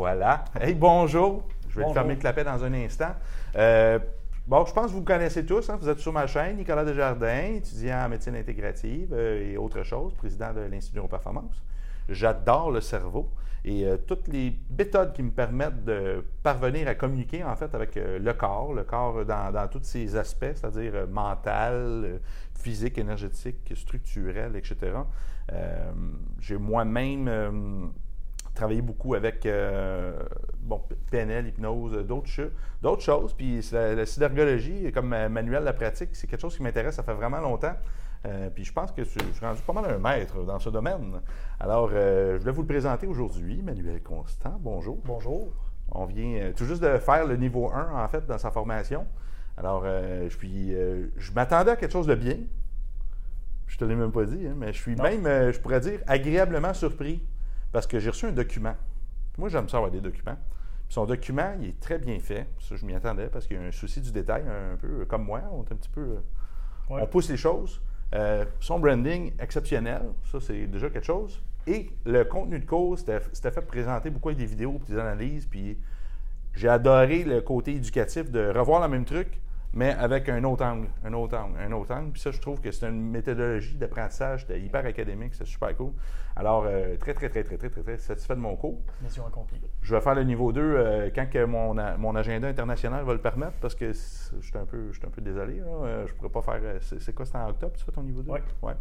Voilà. Hey, bonjour. Je vais te fermer le clapet dans un instant. Euh, bon, je pense que vous me connaissez tous. Hein. Vous êtes sur ma chaîne, Nicolas Desjardins, étudiant en médecine intégrative euh, et autre chose, président de l'Institut de Performance. J'adore le cerveau et euh, toutes les méthodes qui me permettent de parvenir à communiquer en fait avec le corps, le corps dans, dans tous ses aspects, c'est-à-dire mental, physique, énergétique, structurel, etc. J'ai moi-même travaillé beaucoup avec euh, bon, PNL, hypnose, d'autres, d'autres choses. Puis la, la, synergologie, comme manuel de la pratique, c'est quelque chose qui m'intéresse, ça fait vraiment longtemps. Euh, puis je pense que je suis rendu pas mal un maître dans ce domaine. Alors, euh, je vais vous le présenter aujourd'hui, Manuel Constant. Bonjour. Bonjour. On vient tout juste de faire le niveau 1, en fait, dans sa formation. Alors, je suis, je m'attendais à quelque chose de bien. Je te l'ai même pas dit, hein, mais je suis même, je pourrais dire, agréablement surpris parce que j'ai reçu un document. Moi, j'aime ça avoir des documents. son document, il est très bien fait. Ça, je m'y attendais parce qu'il y a un souci du détail, un peu comme moi. On est un petit peu. Euh, on pousse les choses. Euh, son branding exceptionnel, ça, c'est déjà quelque chose. Et le contenu de cours, c'était fait présenter beaucoup avec des vidéos, des analyses. Puis j'ai adoré le côté éducatif de revoir le même truc, mais avec un autre angle, un autre angle, un autre angle. Puis ça, je trouve que c'est une méthodologie d'apprentissage hyper académique, c'est super cool. Alors, euh, très, très, très, très, très, très, très satisfait de mon cours. Mission accomplie. Je vais faire le niveau 2 euh, quand que mon, mon, agenda international va le permettre, parce que je suis un peu, un peu désolé. Euh, je ne pourrais pas faire. C'est quoi, c'est en octobre, tu fais ton niveau 2? Oui. Ouais.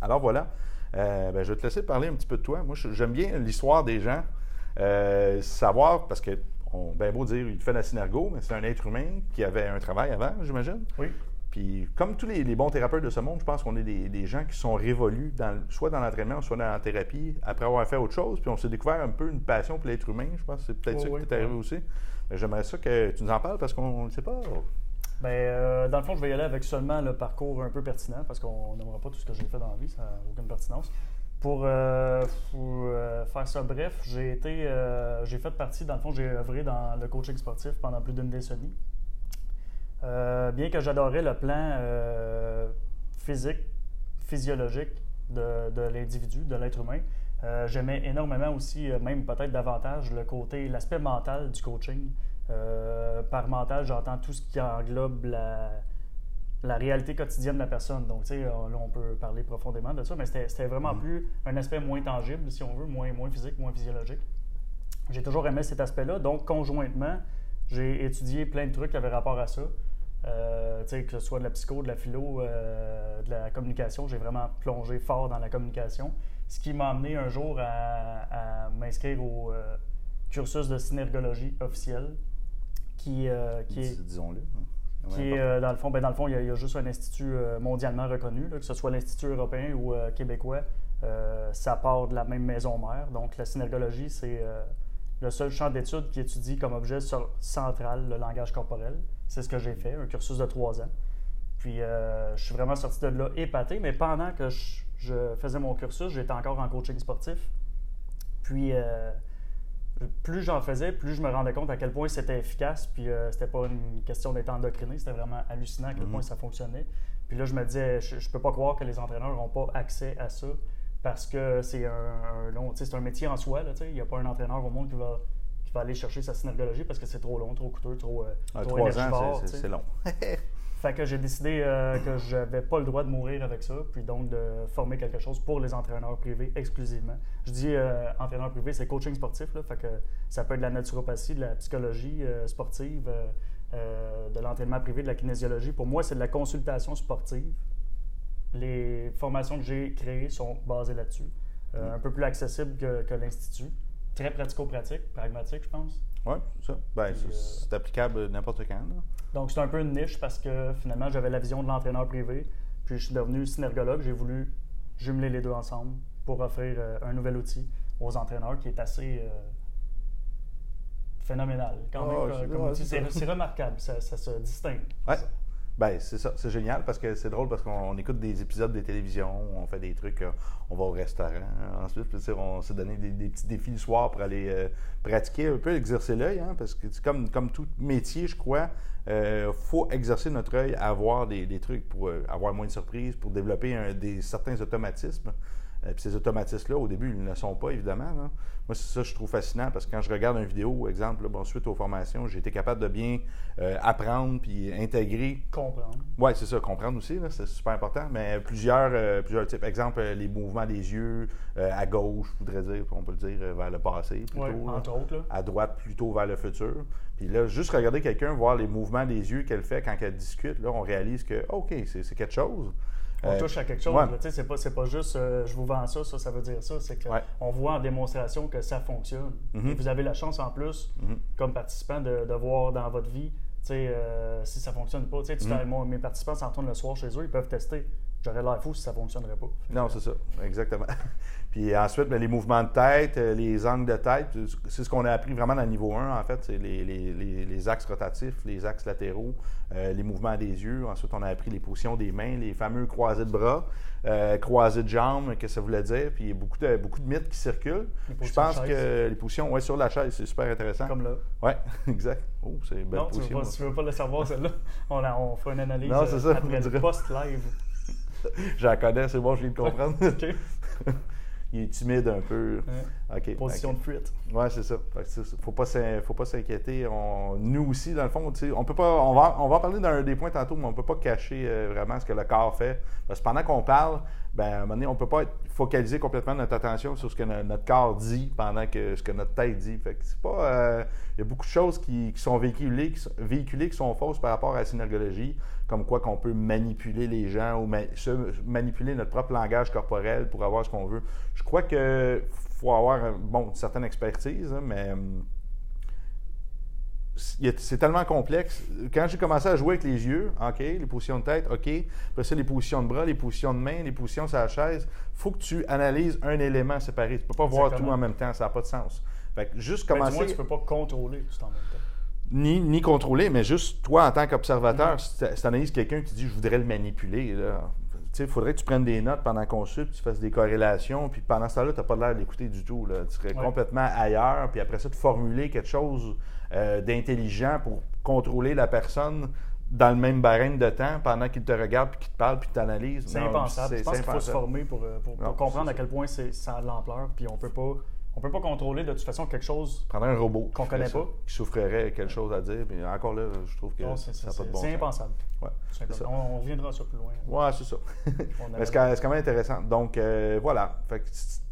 Alors, voilà. Ben, je vais te laisser parler un petit peu de toi. Moi, j'aime bien l'histoire des gens. savoir, parce que on bien beau dire il fait la synergo, mais c'est un être humain qui avait un travail avant, j'imagine. Oui. Puis, comme tous les, bons thérapeutes de ce monde, je pense qu'on est des, gens qui sont révolus, dans, soit dans l'entraînement, soit dans la thérapie, après avoir fait autre chose. Puis, on s'est découvert un peu une passion pour l'être humain. Je pense que c'est peut-être ça qui est arrivé aussi. J'aimerais ça que tu nous en parles parce qu'on ne sait pas. Bien, euh, dans le fond, je vais y aller avec seulement le parcours un peu pertinent parce qu'on n'aimera pas tout ce que j'ai fait dans la vie, ça n'a aucune pertinence. Pour, euh, euh, faire ça bref, j'ai été, euh, j'ai fait partie, dans le fond, j'ai œuvré dans le coaching sportif pendant plus d'une décennie. bien que j'adorais le plan physique, physiologique de, l'individu, de l'être humain, j'aimais énormément aussi, même peut-être davantage, le côté, l'aspect mental du coaching. par mental, j'entends tout ce qui englobe la, la réalité quotidienne de la personne. Donc, tu sais, euh, là, on peut parler profondément de ça, mais c'était vraiment mm. plus un aspect moins tangible, si on veut, moins, moins physique, moins physiologique. J'ai toujours aimé cet aspect-là. Donc, conjointement, j'ai étudié plein de trucs qui avaient rapport à ça. Euh, que ce soit de la psycho, de la philo, euh, de la communication, j'ai vraiment plongé fort dans la communication. Ce qui m'a amené un jour à, m'inscrire au cursus de synergologie officiel, qui, qui est... Disons-le. Hein. Qui est, euh, dans le fond, ben, dans le fond, il y, a, juste un institut euh, mondialement reconnu, que ce soit l'Institut européen ou euh, québécois, ça part de la même maison mère. Donc, la synergologie, c'est le seul champ d'études qui étudie comme objet central le langage corporel. C'est ce que j'ai fait, un cursus de trois ans. Puis, je suis vraiment sorti de là épaté, mais pendant que je, je faisais mon cursus, j'étais encore en coaching sportif. Puis, plus j'en faisais, plus je me rendais compte à quel point c'était efficace. Puis euh, c'était pas une question d'être endoctriné, c'était vraiment hallucinant à quel mhm. point ça fonctionnait. Puis là, je me disais, je, ne peux pas croire que les entraîneurs n'ont pas accès à ça parce que c'est un, long, c'est un métier en soi. Il n'y a pas un entraîneur au monde qui va, qui va aller chercher sa synergologie parce que c'est trop long, trop coûteux, trop, euh, ah, trois ans, c'est long. Fait que j'ai décidé euh, que je n'avais pas le droit de mourir avec ça, puis donc de former quelque chose pour les entraîneurs privés exclusivement. Je dis euh, entraîneur privé, c'est coaching sportif, là, fait que ça peut être de la naturopathie, de la psychologie euh, sportive, de l'entraînement privé, de la kinésiologie. Pour moi, c'est de la consultation sportive. Les formations que j'ai créées sont basées là-dessus. Mm. Un peu plus accessible que, que l'Institut. Très pratico-pratique, pragmatique, je pense. Oui, c'est ça. Ben, c'est applicable n'importe quand. Donc, c'est un peu une niche parce que finalement, j'avais la vision de l'entraîneur privé. Puis, je suis devenu synergologue. J'ai voulu jumeler les deux ensemble pour offrir euh, un nouvel outil aux entraîneurs qui est assez euh, phénoménal. Quand même, c'est remarquable. Ça, se distingue. Ouais. Ben, c'est ça, c'est génial parce que c'est drôle parce qu'on écoute des épisodes de télévision, on fait des trucs, euh, on va au restaurant. Ensuite, on s'est donné des, petits défis le soir pour aller euh, pratiquer un peu, exercer l'œil, hein, parce que comme, comme tout métier, je crois, il euh, faut exercer notre œil à avoir des, trucs pour avoir moins de surprises, pour développer des, certains automatismes. Puis ces automatismes-là, au début, ils ne le sont pas, évidemment. Moi, c'est ça que je trouve fascinant parce que quand je regarde une vidéo, exemple, bon, suite aux formations, j'ai été capable de bien apprendre puis intégrer. Comprendre. Oui, c'est ça, comprendre aussi, c'est super important. Mais plusieurs, plusieurs types. Exemple, les mouvements des yeux à gauche, je voudrais dire, on peut le dire, vers le passé plutôt. entre autres. À droite, plutôt vers le futur. Puis là, juste regarder quelqu'un, voir les mouvements des yeux qu'elle fait quand elle discute, là, on réalise que, OK, c'est quelque chose. On euh, touche à quelque chose. Ce C'est pas, pas juste euh, je vous vends ça, ça, ça veut dire ça. C'est qu'on voit en démonstration que ça fonctionne. Mm-hmm. Et vous avez la chance en plus, mm-hmm. comme participant, de, de, voir dans votre vie euh, si ça fonctionne pas. Tu mm-hmm. mes participants s'entendent le soir chez eux, ils peuvent tester. J'aurais l'air fou si ça ne fonctionnerait pas. Non, c'est ça, exactement. Puis ensuite, ben, les mouvements de tête, euh, les angles de tête, c'est ce qu'on a appris vraiment dans le niveau 1, en fait. C'est les, les, les, axes rotatifs, les axes latéraux, euh, les mouvements des yeux. Ensuite, on a appris les positions des mains, les fameux croisés de bras, euh, croisés de jambes, que ça voulait dire. Puis il y a beaucoup de, beaucoup de mythes qui circulent. Je pense que les positions, ouais, sur la chaise, c'est super intéressant. Comme là. Oui, exact. Oh, c'est belle non, position. Non, tu ne veux pas le savoir, celle-là. On, on fera une analyse non, ça, après le post-live. je la connais, c'est bon, je viens de comprendre. Il est timide un peu. Position de fuite. Oui, c'est ça. Faut pas, faut pas s'inquiéter. nous aussi, dans le fond, on peut pas. On va, on va en parler d'un des points tantôt, mais on ne peut pas cacher euh, vraiment ce que le corps fait. Parce que pendant qu'on parle, ben, à un moment donné, on ne peut pas focaliser complètement notre attention sur ce que notre corps dit pendant que ce que notre tête dit. Fait c'est pas. Euh, il y a beaucoup de choses qui, sont véhiculées qui, véhiculées qui sont fausses par rapport à la synergologie, comme quoi qu'on peut manipuler les gens ou manipuler notre propre langage corporel pour avoir ce qu'on veut. Je crois qu'il faut avoir bon, une certaine expertise, hein, mais c'est tellement complexe. Quand j'ai commencé à jouer avec les yeux, OK, les positions de tête, OK, après ça, les positions de bras, les positions de main, les positions sur la chaise, il faut que tu analyses un élément séparé. Tu ne peux pas voir tout en même temps, ça n'a pas de sens. Fait que juste ben, commencer. tu ne peux pas contrôler tout en même temps. Ni, ni contrôler, mais juste toi, en tant qu'observateur, si tu analyses quelqu'un qui dit je voudrais le manipuler, il faudrait que tu prennes des notes pendant qu'on suit, puis tu fasses des corrélations, puis pendant ce temps-là, tu n'as pas l'air d'écouter du tout. Là. Tu serais complètement ailleurs, puis après ça, de formuler quelque chose euh, d'intelligent pour contrôler la personne dans le même barème de temps pendant qu'il te regarde, puis qu'il te parle, puis qu'il t'analyse. C'est impensable. Je pense qu'il faut se former pour, euh, comprendre à quel point ça a de l'ampleur, puis on peut pas on peut pas contrôler de toute façon quelque chose. Prendre un robot qu'on connaît pas. Qui souffrirait quelque chose à dire. Mais encore là, je trouve que ça n'a pas de bon C'est impensable. Ouais, on, reviendra sur plus loin. Oui, c'est ça. Mais c'est quand, même intéressant. Donc, euh, voilà. Fait que,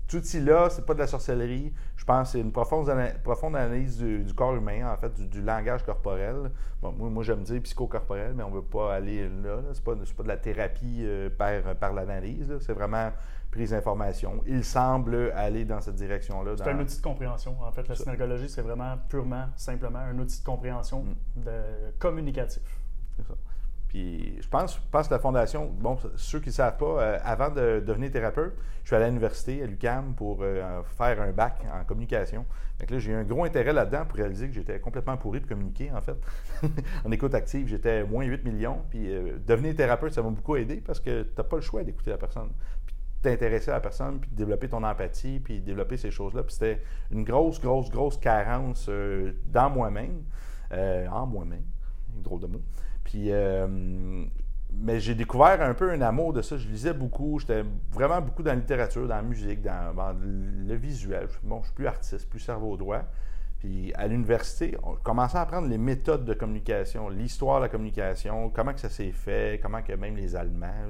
tout outil-là, c'est pas de la sorcellerie. Je pense que c'est une profonde, profonde analyse du, corps humain, en fait, du, langage corporel. Bon, moi, moi j'aime dire psychocorporel, mais on ne veut pas aller là. Ce n'est pas, pas, de la thérapie euh, par, par l'analyse. C'est vraiment prise d'information. Il semble aller dans cette direction-là. C'est un outil de compréhension. En fait, la synergologie, c'est vraiment purement, simplement un outil de compréhension mm. de communicatif. C'est ça. Puis je pense, pense que la fondation, bon, ceux qui ne savent pas, euh, avant de devenir thérapeute, je suis allé à l'université, à l'UCAM, pour euh, faire un bac en communication. Donc là, j'ai eu un gros intérêt là-dedans pour réaliser que j'étais complètement pourri de communiquer, en fait. en écoute active, j'étais moins 8 millions. Puis euh, devenir thérapeute, ça m'a beaucoup aidé parce que tu n'as pas le choix d'écouter la personne t'intéresser à la personne, puis développer ton empathie, puis développer ces choses-là. Puis c'était une grosse, grosse, grosse carence euh, dans moi-même, euh, en moi-même, drôle de mot. Puis, euh, mais j'ai découvert un peu un amour de ça. Je lisais beaucoup, j'étais vraiment beaucoup dans la littérature, dans la musique, dans, le visuel. Bon, je suis plus artiste, plus cerveau droit. Puis à l'université, on commençait à apprendre les méthodes de communication, l'histoire de la communication, comment que ça s'est fait, comment que même les Allemands,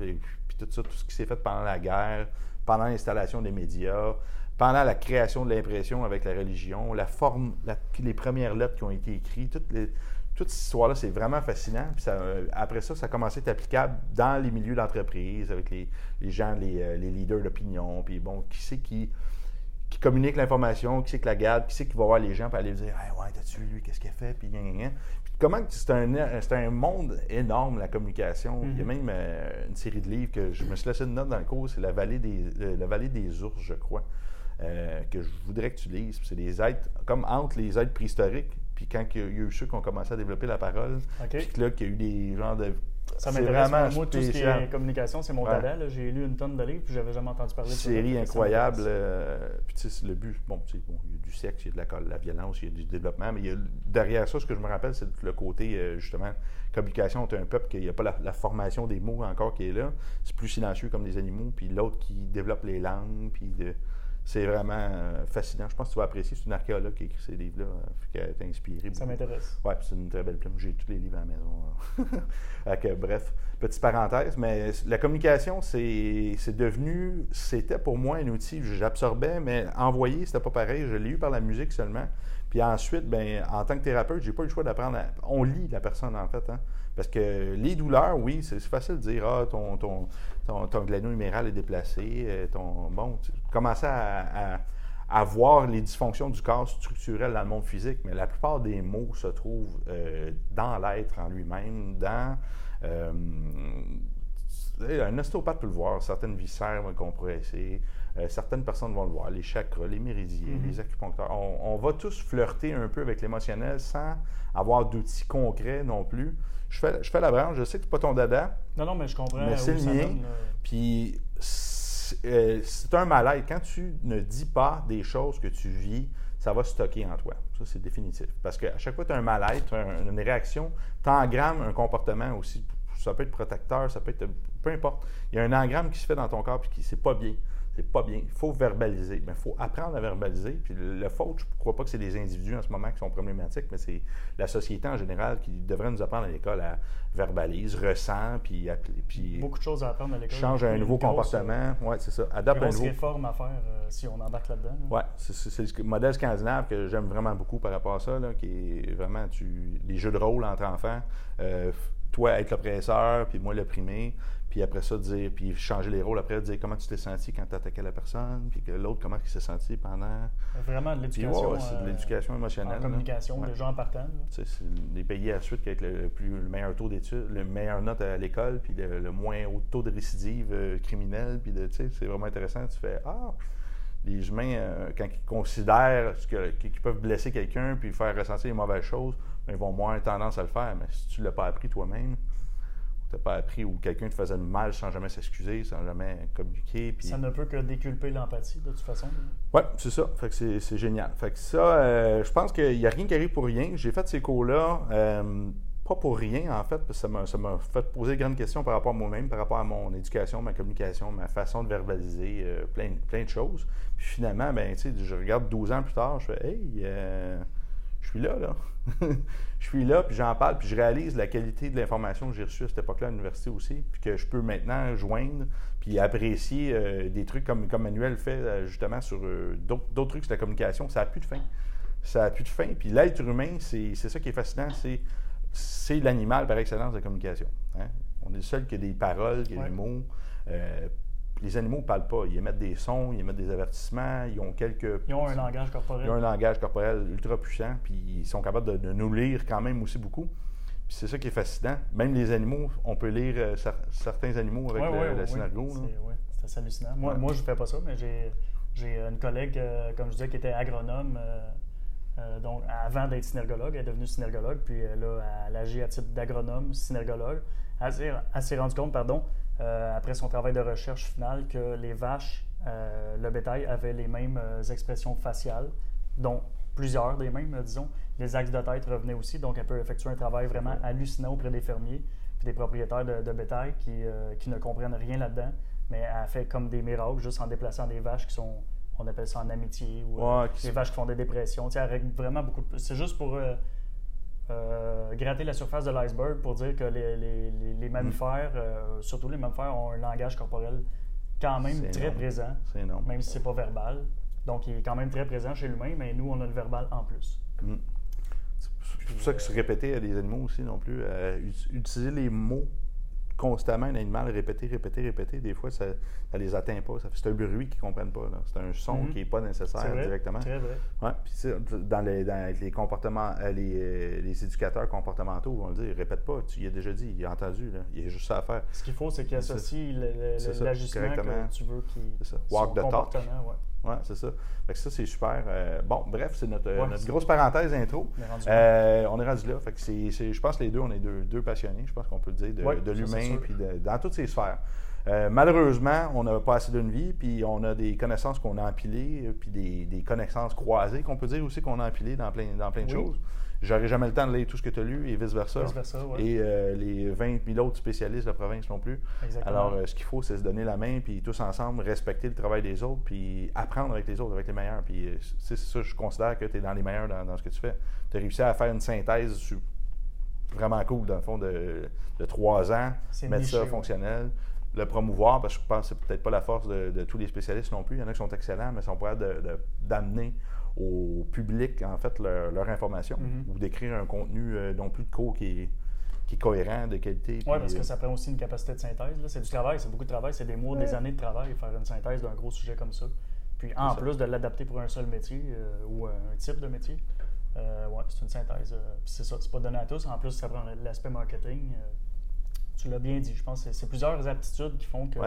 tout ça, tout ce qui s'est fait pendant la guerre, pendant l'installation des médias, pendant la création de l'impression avec la religion, la forme, les premières lettres qui ont été écrites, toutes les, toute cette histoire-là, c'est vraiment fascinant. Puis euh, après ça, ça a commencé à être applicable dans les milieux d'entreprise, avec les, gens, euh, les, leaders d'opinion. Puis bon, qui c'est qui, qui communique l'information, qui c'est qui la garde, qui c'est qui va voir les gens pour aller dire hey, Ouais, t'as-tu lui, qu'est-ce qu'il a fait Puis, comment c'est un, un, monde énorme, la communication. Il y a mhm. même euh, une série de livres que je me suis laissé une note dans le cours, c'est la vallée des euh, la vallée des ours, je crois, euh, que je voudrais que tu lises. C'est des êtres, comme entre les êtres préhistoriques, puis quand il y a eu ceux qui ont commencé à développer la parole, puis là, qu'il y a eu des genres de Ça m'intéresse. Moi, tout ce qui est communication, c'est mon dada. J'ai lu une tonne de livres, puis j'avais jamais entendu parler de ça. Série incroyable. Euh, puis tu sais, le but, bon, il y a du sexe, il y a de la, la, violence, il y a du développement, mais il y a, derrière ça, ce que je me rappelle, c'est le côté, euh, justement, communication entre un peuple, qu'il n'y a pas la, formation des mots encore qui est là. C'est plus silencieux comme des animaux, puis l'autre qui développe les langues, puis de c'est vraiment euh, fascinant. Je pense que tu vas apprécier. C'est une archéologue qui a écrit ces livres-là, euh, qui a été inspirée. Ça m'intéresse. Oui, c'est une très belle plume. J'ai tous les livres à la maison. Euh, bref, petite parenthèse, mais la communication, c'est devenu, c'était pour moi un outil. J'absorbais, mais envoyer, c'était pas pareil. Je l'ai eu par la musique seulement. Puis ensuite, ben, en tant que thérapeute, j'ai pas eu le choix d'apprendre. On lit la personne, en fait. Hein? Parce que les douleurs, oui, c'est facile de dire Ah, ton, ton, ton, ton huméral est déplacé. Euh, ton, bon, tu commences à, à, voir les dysfonctions du corps structurel dans le monde physique, mais la plupart des mots se trouvent euh, dans l'être en lui-même, dans. Euh, un ostéopathe peut le voir, certaines viscères vont compresser, certaines personnes vont le voir, les chakras, les méridiens, mm-hmm. les acupuncteurs. On, on, va tous flirter un peu avec l'émotionnel sans avoir d'outils concrets non plus je fais, je fais la branche, je sais que c'est pas ton dada. Non, non, mais je comprends. Mais c'est le mien. Puis euh, c'est un mal-être. Quand tu ne dis pas des choses que tu vis, ça va stocker en toi. Ça, c'est définitif. Parce qu'à chaque fois que tu as un mal-être, une réaction, tu engrammes un comportement aussi. Ça peut être protecteur, ça peut être. Peu importe. Il y a un engramme qui se fait dans ton corps et qui c'est pas bien c'est pas bien. Il faut verbaliser. Mais il faut apprendre à verbaliser. Puis le, faute, je ne crois pas que c'est des individus en ce moment qui sont problématiques, mais c'est la société en général qui devrait nous apprendre à l'école à verbaliser, ressent, puis, puis beaucoup de choses à apprendre à l'école. Change un nouveau comportement. Oui, c'est ça. Adapte un nouveau. réforme à faire euh, si on embarque là-dedans. Oui, c'est le modèle scandinave que j'aime vraiment beaucoup par rapport à ça, là, qui est vraiment tu, les jeux de rôle entre enfants. Euh, toi être l'oppresseur, puis moi l'opprimé. Puis après ça, dire, puis changer les rôles après, dire comment tu t'es senti quand tu attaquais la personne, puis que l'autre, comment il s'est senti pendant. Vraiment de l'éducation. c'est de euh, l'éducation émotionnelle. En communication, les gens en partant. C'est les pays à la suite qui avec le, plus, le meilleur taux d'études, le meilleur note à l'école, puis le, moins haut taux de récidive euh, criminelle, puis c'est vraiment intéressant. Tu fais Ah, les humains, euh, quand ils considèrent qu'ils peuvent blesser quelqu'un puis faire ressentir les mauvaises choses, ben, ils vont moins tendance à le faire. Mais si tu ne l'as pas appris toi-même, tu n'as pas appris ou quelqu'un te faisait mal sans jamais s'excuser, sans jamais communiquer. Ça ne peut que déculper l'empathie, de toute façon. Oui, c'est ça. Fait que c'est génial. Fait que ça, euh, je pense qu'il n'y a rien qui arrive pour rien. J'ai fait ces cours-là, euh, pas pour rien, en fait, parce que ça m'a fait poser de grandes questions par rapport à moi-même, par rapport à mon éducation, ma communication, ma façon de verbaliser, euh, plein, plein de choses. Puis finalement, ben, je regarde 12 ans plus tard, je fais Hey, je suis là, là. je suis là, puis j'en parle, puis je réalise la qualité de l'information que j'ai reçue à cette époque-là à l'université aussi, puis que je peux maintenant joindre, puis apprécier euh, des trucs comme, comme Manuel fait euh, justement sur euh, d'autres trucs sur la communication. Ça n'a plus de fin. Ça n'a plus de fin. Puis l'être humain, c'est ça qui est fascinant, c'est l'animal par excellence de communication. Hein. On est le seul qui a des paroles, qui a des mots les animaux ne parlent pas. Ils émettent des sons, ils émettent des avertissements, ils ont quelques. Ils ont un langage corporel. Ils ont un langage corporel ultra puissant, puis ils sont capables de, nous lire quand même aussi beaucoup. Puis c'est ça qui est fascinant. Même les animaux, on peut lire euh, certains animaux avec le, la synagogue. Oui, c'est assez hallucinant. Moi, moi je ne fais pas ça, mais j'ai une collègue, euh, comme je disais, qui était agronome. Euh, donc, avant d'être synergologue, elle est devenue synergologue, puis elle a, elle agit à titre d'agronome, synergologue. Elle s'est rendue compte, pardon, euh, après son travail de recherche final, que les vaches, euh, le bétail, avaient les mêmes euh, expressions faciales, dont plusieurs des mêmes, disons. Les axes de tête revenaient aussi, donc elle peut effectuer un travail vraiment hallucinant auprès des fermiers puis des propriétaires de, bétail qui, qui, ne comprennent rien là-dedans, mais elle fait comme des miracles juste en déplaçant des vaches qui sont, on appelle ça en amitié, ou des vaches qui font des dépressions. Tu sais, règle vraiment beaucoup de... C'est juste pour euh, gratter la surface de l'iceberg pour dire que les, mammifères, euh, surtout les mammifères, ont un langage corporel quand même très présent. Même si c'est pas verbal. Donc, il est quand même très présent chez l'humain, mais nous, on a le verbal en plus. Mm. C'est pour ça que se répéter à des animaux aussi non plus. utiliser les mots constamment un animal répéter, répéter, répéter, des fois, ça ne les atteint pas. C'est un bruit qu'ils ne comprennent pas. C'est un son mhm. qui n'est pas nécessaire directement. Très vrai. Ouais, puis dans, les, dans les comportements, euh, euh, les, éducateurs comportementaux vont le dire, répète pas, tu y as déjà dit, il a entendu, là. il y a juste ça à faire. Ce qu'il faut, c'est qu'il associe l'ajustement que tu veux qu'il Walk the talk. Oui, c'est ça. Fait que ça, c'est super. Euh, bon, bref, c'est notre, notre grosse parenthèse intro. Euh, on est rendu là. Fait que c'est, je pense que les deux, on est deux, deux passionnés, je pense qu'on peut le dire, de, de l'humain, puis dans toutes ses sphères. Euh, malheureusement, on n'a pas assez d'une vie, puis on a des connaissances qu'on a empilées, puis des, des connaissances croisées qu'on peut dire aussi qu'on a empilées dans plein, dans plein de choses. J'aurais jamais le temps de lire tout ce que tu as lu et vice-versa. Et euh, les 20 000 autres spécialistes de la province non plus. Alors, euh, ce qu'il faut, c'est se donner la main, puis tous ensemble, respecter le travail des autres, puis apprendre avec les autres, avec les meilleurs. Puis euh, c'est ça, je considère que tu es dans les meilleurs dans, ce que tu fais. Tu as réussi à faire une synthèse vraiment cool, dans le fond, de, trois ans, mettre ça fonctionnel le promouvoir, parce que je pense que c'est peut-être pas la force de, tous les spécialistes non plus. Il y en a qui sont excellents, mais sont prêts d'amener au public, en fait, leur, information mm-hmm. ou d'écrire un contenu euh, non plus de cours qui est, qui est cohérent, de qualité. Oui, parce que ça prend aussi une capacité de synthèse. C'est du travail, c'est beaucoup de travail, c'est des mois, des années de travail, faire une synthèse d'un gros sujet comme ça. Puis en plus de l'adapter pour un seul métier euh, ou un type de métier, euh, ouais, c'est une synthèse. c'est ça, c'est pas donné à tous. En plus, ça prend l'aspect marketing. tu l'as bien dit, je pense que c'est plusieurs aptitudes qui font que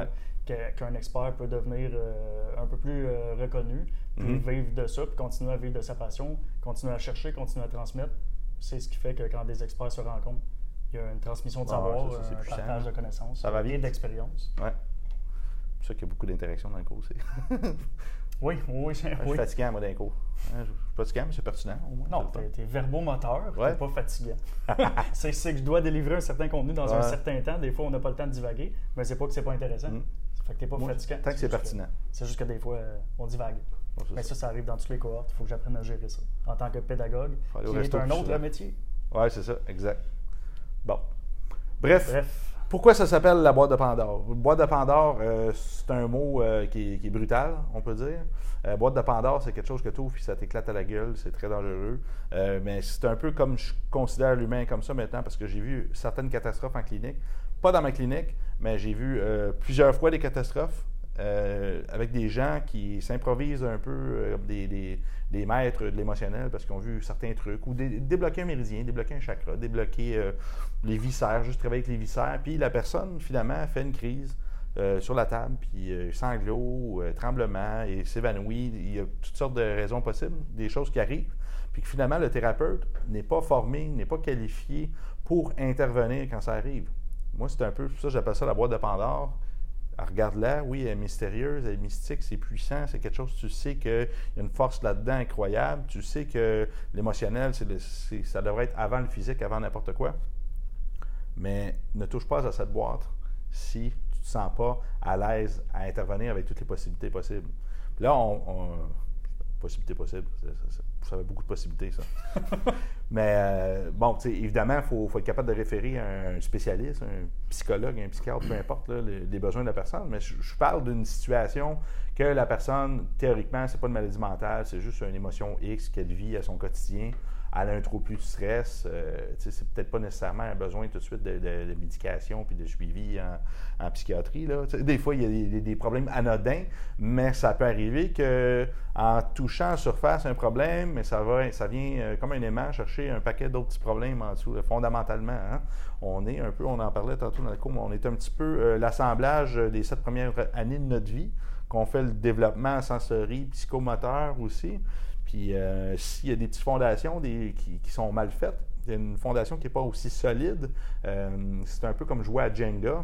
qu'un expert peut devenir euh, un peu plus euh, reconnu, puis mhm. vivre de ça, puis continuer à vivre de sa passion, continuer à chercher, continuer à transmettre. C'est ce qui fait que quand des experts se rencontrent, il y a une transmission de savoir, un partage de connaissances ça va et d'expérience. Ouais. C'est pour ça qu'il y a beaucoup d'interactions dans le cours aussi. oui, oui. Je suis fatiguant, moi, d'un cours. Je suis fatiguant, mais c'est pertinent au moins. Non, tu es, verbomoteur, ouais. tu pas fatigant. c'est que je dois délivrer un certain contenu dans un certain temps. Des fois, on n'a pas le temps de divaguer, mais c'est pas que c'est pas intéressant. Mm. Fait que t'es pas fatigant. Tant que c'est pertinent. C'est juste que des fois, euh, on divague. Mais ça. ça, arrive dans toutes les cohortes. Il faut que j'apprenne à gérer ça. En tant que pédagogue, qui est un autre métier. Oui, c'est ça, exact. Bon. Bref. Pourquoi ça s'appelle la boîte de Pandore? Boîte de Pandore, euh, c'est un mot euh, qui, est, brutal, on peut dire. boîte de Pandore, c'est quelque chose que tu ouvres et ça t'éclate à la gueule, c'est très dangereux. mais c'est un peu comme je considère l'humain comme ça maintenant parce que j'ai vu certaines catastrophes en clinique pas dans ma clinique, mais j'ai vu euh, plusieurs fois des catastrophes euh, avec des gens qui s'improvisent un peu euh, des, maîtres de l'émotionnel parce qu'ils ont vu certains trucs, ou débloquer un méridien, débloquer un chakra, débloquer les viscères, juste travailler avec les viscères. Puis la personne, finalement, fait une crise sur la table, puis sanglots, tremblement, et s'évanouit. Il y a toutes sortes de raisons possibles, des choses qui arrivent. Puis que finalement, le thérapeute n'est pas formé, n'est pas qualifié pour intervenir quand ça arrive. Moi, c'est un peu ça, j'appelle ça la boîte de Pandore. Regarde-la, oui, elle est mystérieuse, elle est mystique, c'est puissant, c'est quelque chose, tu sais qu'il y a une force là-dedans incroyable, tu sais que l'émotionnel, ça devrait être avant le physique, avant n'importe quoi. Mais ne touche pas à cette boîte si tu ne te sens pas à l'aise à intervenir avec toutes les possibilités possibles. là, on, possibilités possibles. Ça, avait beaucoup de possibilités, ça. Mais euh, bon, évidemment, il faut, être capable de référer à un spécialiste, un psychologue, un psychiatre, peu importe les, besoins de la personne. Mais je, parle d'une situation que la personne, théoriquement, c'est pas une maladie mentale, c'est juste une émotion X qu'elle vit à son quotidien elle a un trop plus de stress. Euh, c'est peut-être pas nécessairement un besoin tout de suite de, médication puis de suivi en, psychiatrie. Là. Des fois, il y a des, problèmes anodins, mais ça peut arriver que en touchant en surface un problème, mais ça va, ça vient euh, comme un aimant chercher un paquet d'autres petits problèmes en dessous. fondamentalement, hein. on est un peu, on en parlait tantôt dans le cours, mais on est un petit peu euh, l'assemblage des sept premières années de notre vie, qu'on fait le développement sensory, psychomoteur aussi. Puis euh, s'il y a des petites fondations qui, sont mal faites, il y a une fondation qui n'est pas aussi solide, euh, c'est un peu comme jouer à Jenga.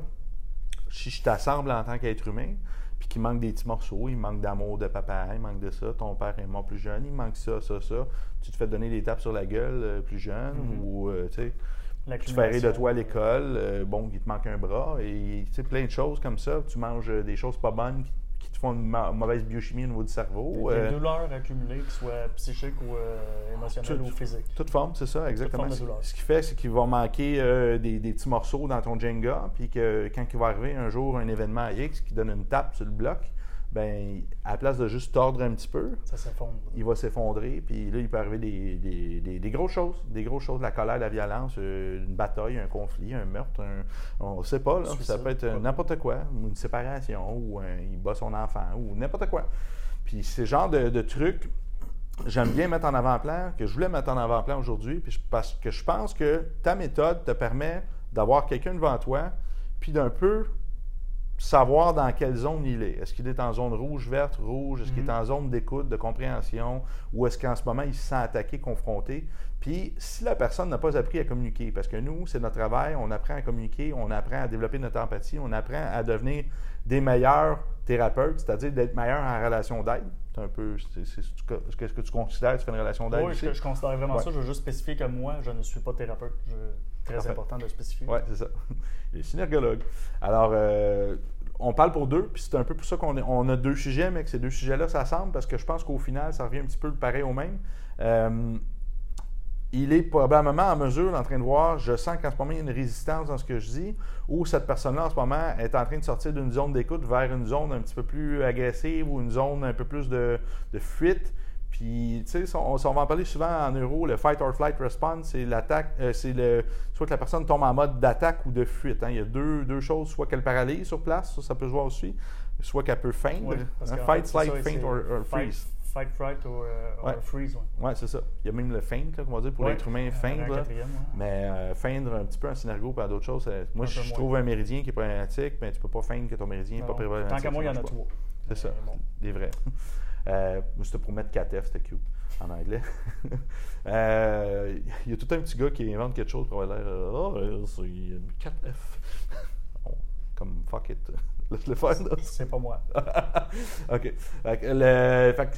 Si je t'assemble en tant qu'être humain, puis qu'il manque des petits morceaux, il manque d'amour de papa, il manque de ça, ton père est mort plus jeune, il manque ça, ça, ça, tu te fais donner des tapes sur la gueule euh, plus jeune, mm-hmm. ou tu sais tu fais de toi à l'école, bon, il te manque un bras, et tu sais, plein de choses comme ça. Tu manges des choses pas bonnes font une mauvaise biochimie au niveau du cerveau. Des, euh, douleurs accumulées, que ce soit psychiques ou euh, émotionnelles ou physiques. Toute forme, c'est ça, exactement. Ce qui fait, c'est qu'il va manquer euh, des, petits morceaux dans ton Jenga, puis que quand il va arriver un jour un événement X qui donne une tape sur le bloc, ben à la place de juste tordre un petit peu, Il va s'effondrer, puis là, il peut arriver des, des, grosses choses, des grosses choses, la colère, la violence, euh, une bataille, un conflit, un meurtre, on ne sait pas, ça peut être n'importe quoi, une séparation, ou il bat son enfant, ou n'importe quoi. Puis ce genre de, de trucs, j'aime bien mettre en avant-plan, que je voulais mettre en avant-plan aujourd'hui, parce que je pense que ta méthode te permet d'avoir quelqu'un devant toi, puis d'un peu savoir dans quelle zone il est. Est-ce qu'il est en zone rouge, verte, rouge? Est-ce qu'il est Mhm. en zone d'écoute, de compréhension? Ou est-ce qu'en ce moment, il se sent attaqué, confronté? Puis, si la personne n'a pas appris à communiquer, parce que nous, c'est notre travail, on apprend à communiquer, on apprend à développer notre empathie, on apprend à devenir des meilleurs thérapeutes, c'est-à-dire d'être meilleurs en relation d'aide. C'est un peu, c'est, ce que tu considères, tu fais une relation d'aide Oui, je, je considère vraiment Ouais. ça. Je veux juste spécifier que moi, je ne suis pas thérapeute. Je- très Parfait. important de spécifier. Oui, c'est ça. Il est synergologue. Alors, euh, on parle pour deux, puis c'est un peu pour ça qu'on est- on a deux sujets, mais que ces deux sujets-là s'assemblent parce que je pense qu'au final, ça revient un petit peu pareil au même. Euh, il est probablement en mesure, en train de voir, je sens qu'en ce moment, il y a une résistance dans ce que je dis, ou cette personne-là, en ce moment, est en train de sortir d'une zone d'écoute vers une zone un petit peu plus agressive ou une zone un peu plus de, de fuite. Puis, tu sais, on, on va en parler souvent en euro, le fight or flight response, c'est l'attaque, euh, c'est le, soit que la personne tombe en mode d'attaque ou de fuite. hein. Il y a deux, deux choses, soit qu'elle paralyse sur place, ça, ça peut se voir aussi, soit qu'elle peut feindre. Ouais, hein, fight, flight, faint c'est or, freeze. Fight, fright or, euh, or Ouais. freeze. Ouais. Oui, c'est ça. Il y a même le feint, là, qu'on va dire, pour Ouais. l'être humain, Euh, feindre. ouais. Mais euh, feindre un petit peu un synergo par d'autres choses, euh, moi, je moins. trouve un méridien qui est problématique, mais tu peux pas feindre que ton méridien n'est pas problématique. Tant qu'à moi, il y en a trois. C'est ça, des vrais. Euh, c'était pour mettre 4F, c'était cute en anglais. Euh, Il y a tout un petit gars qui invente quelque chose pour avoir l'air. euh, Oh, euh, c'est une 4F. Bon, Comme fuck it. Laisse-le faire, là. C'est pas moi. OK. Fait le- fait que,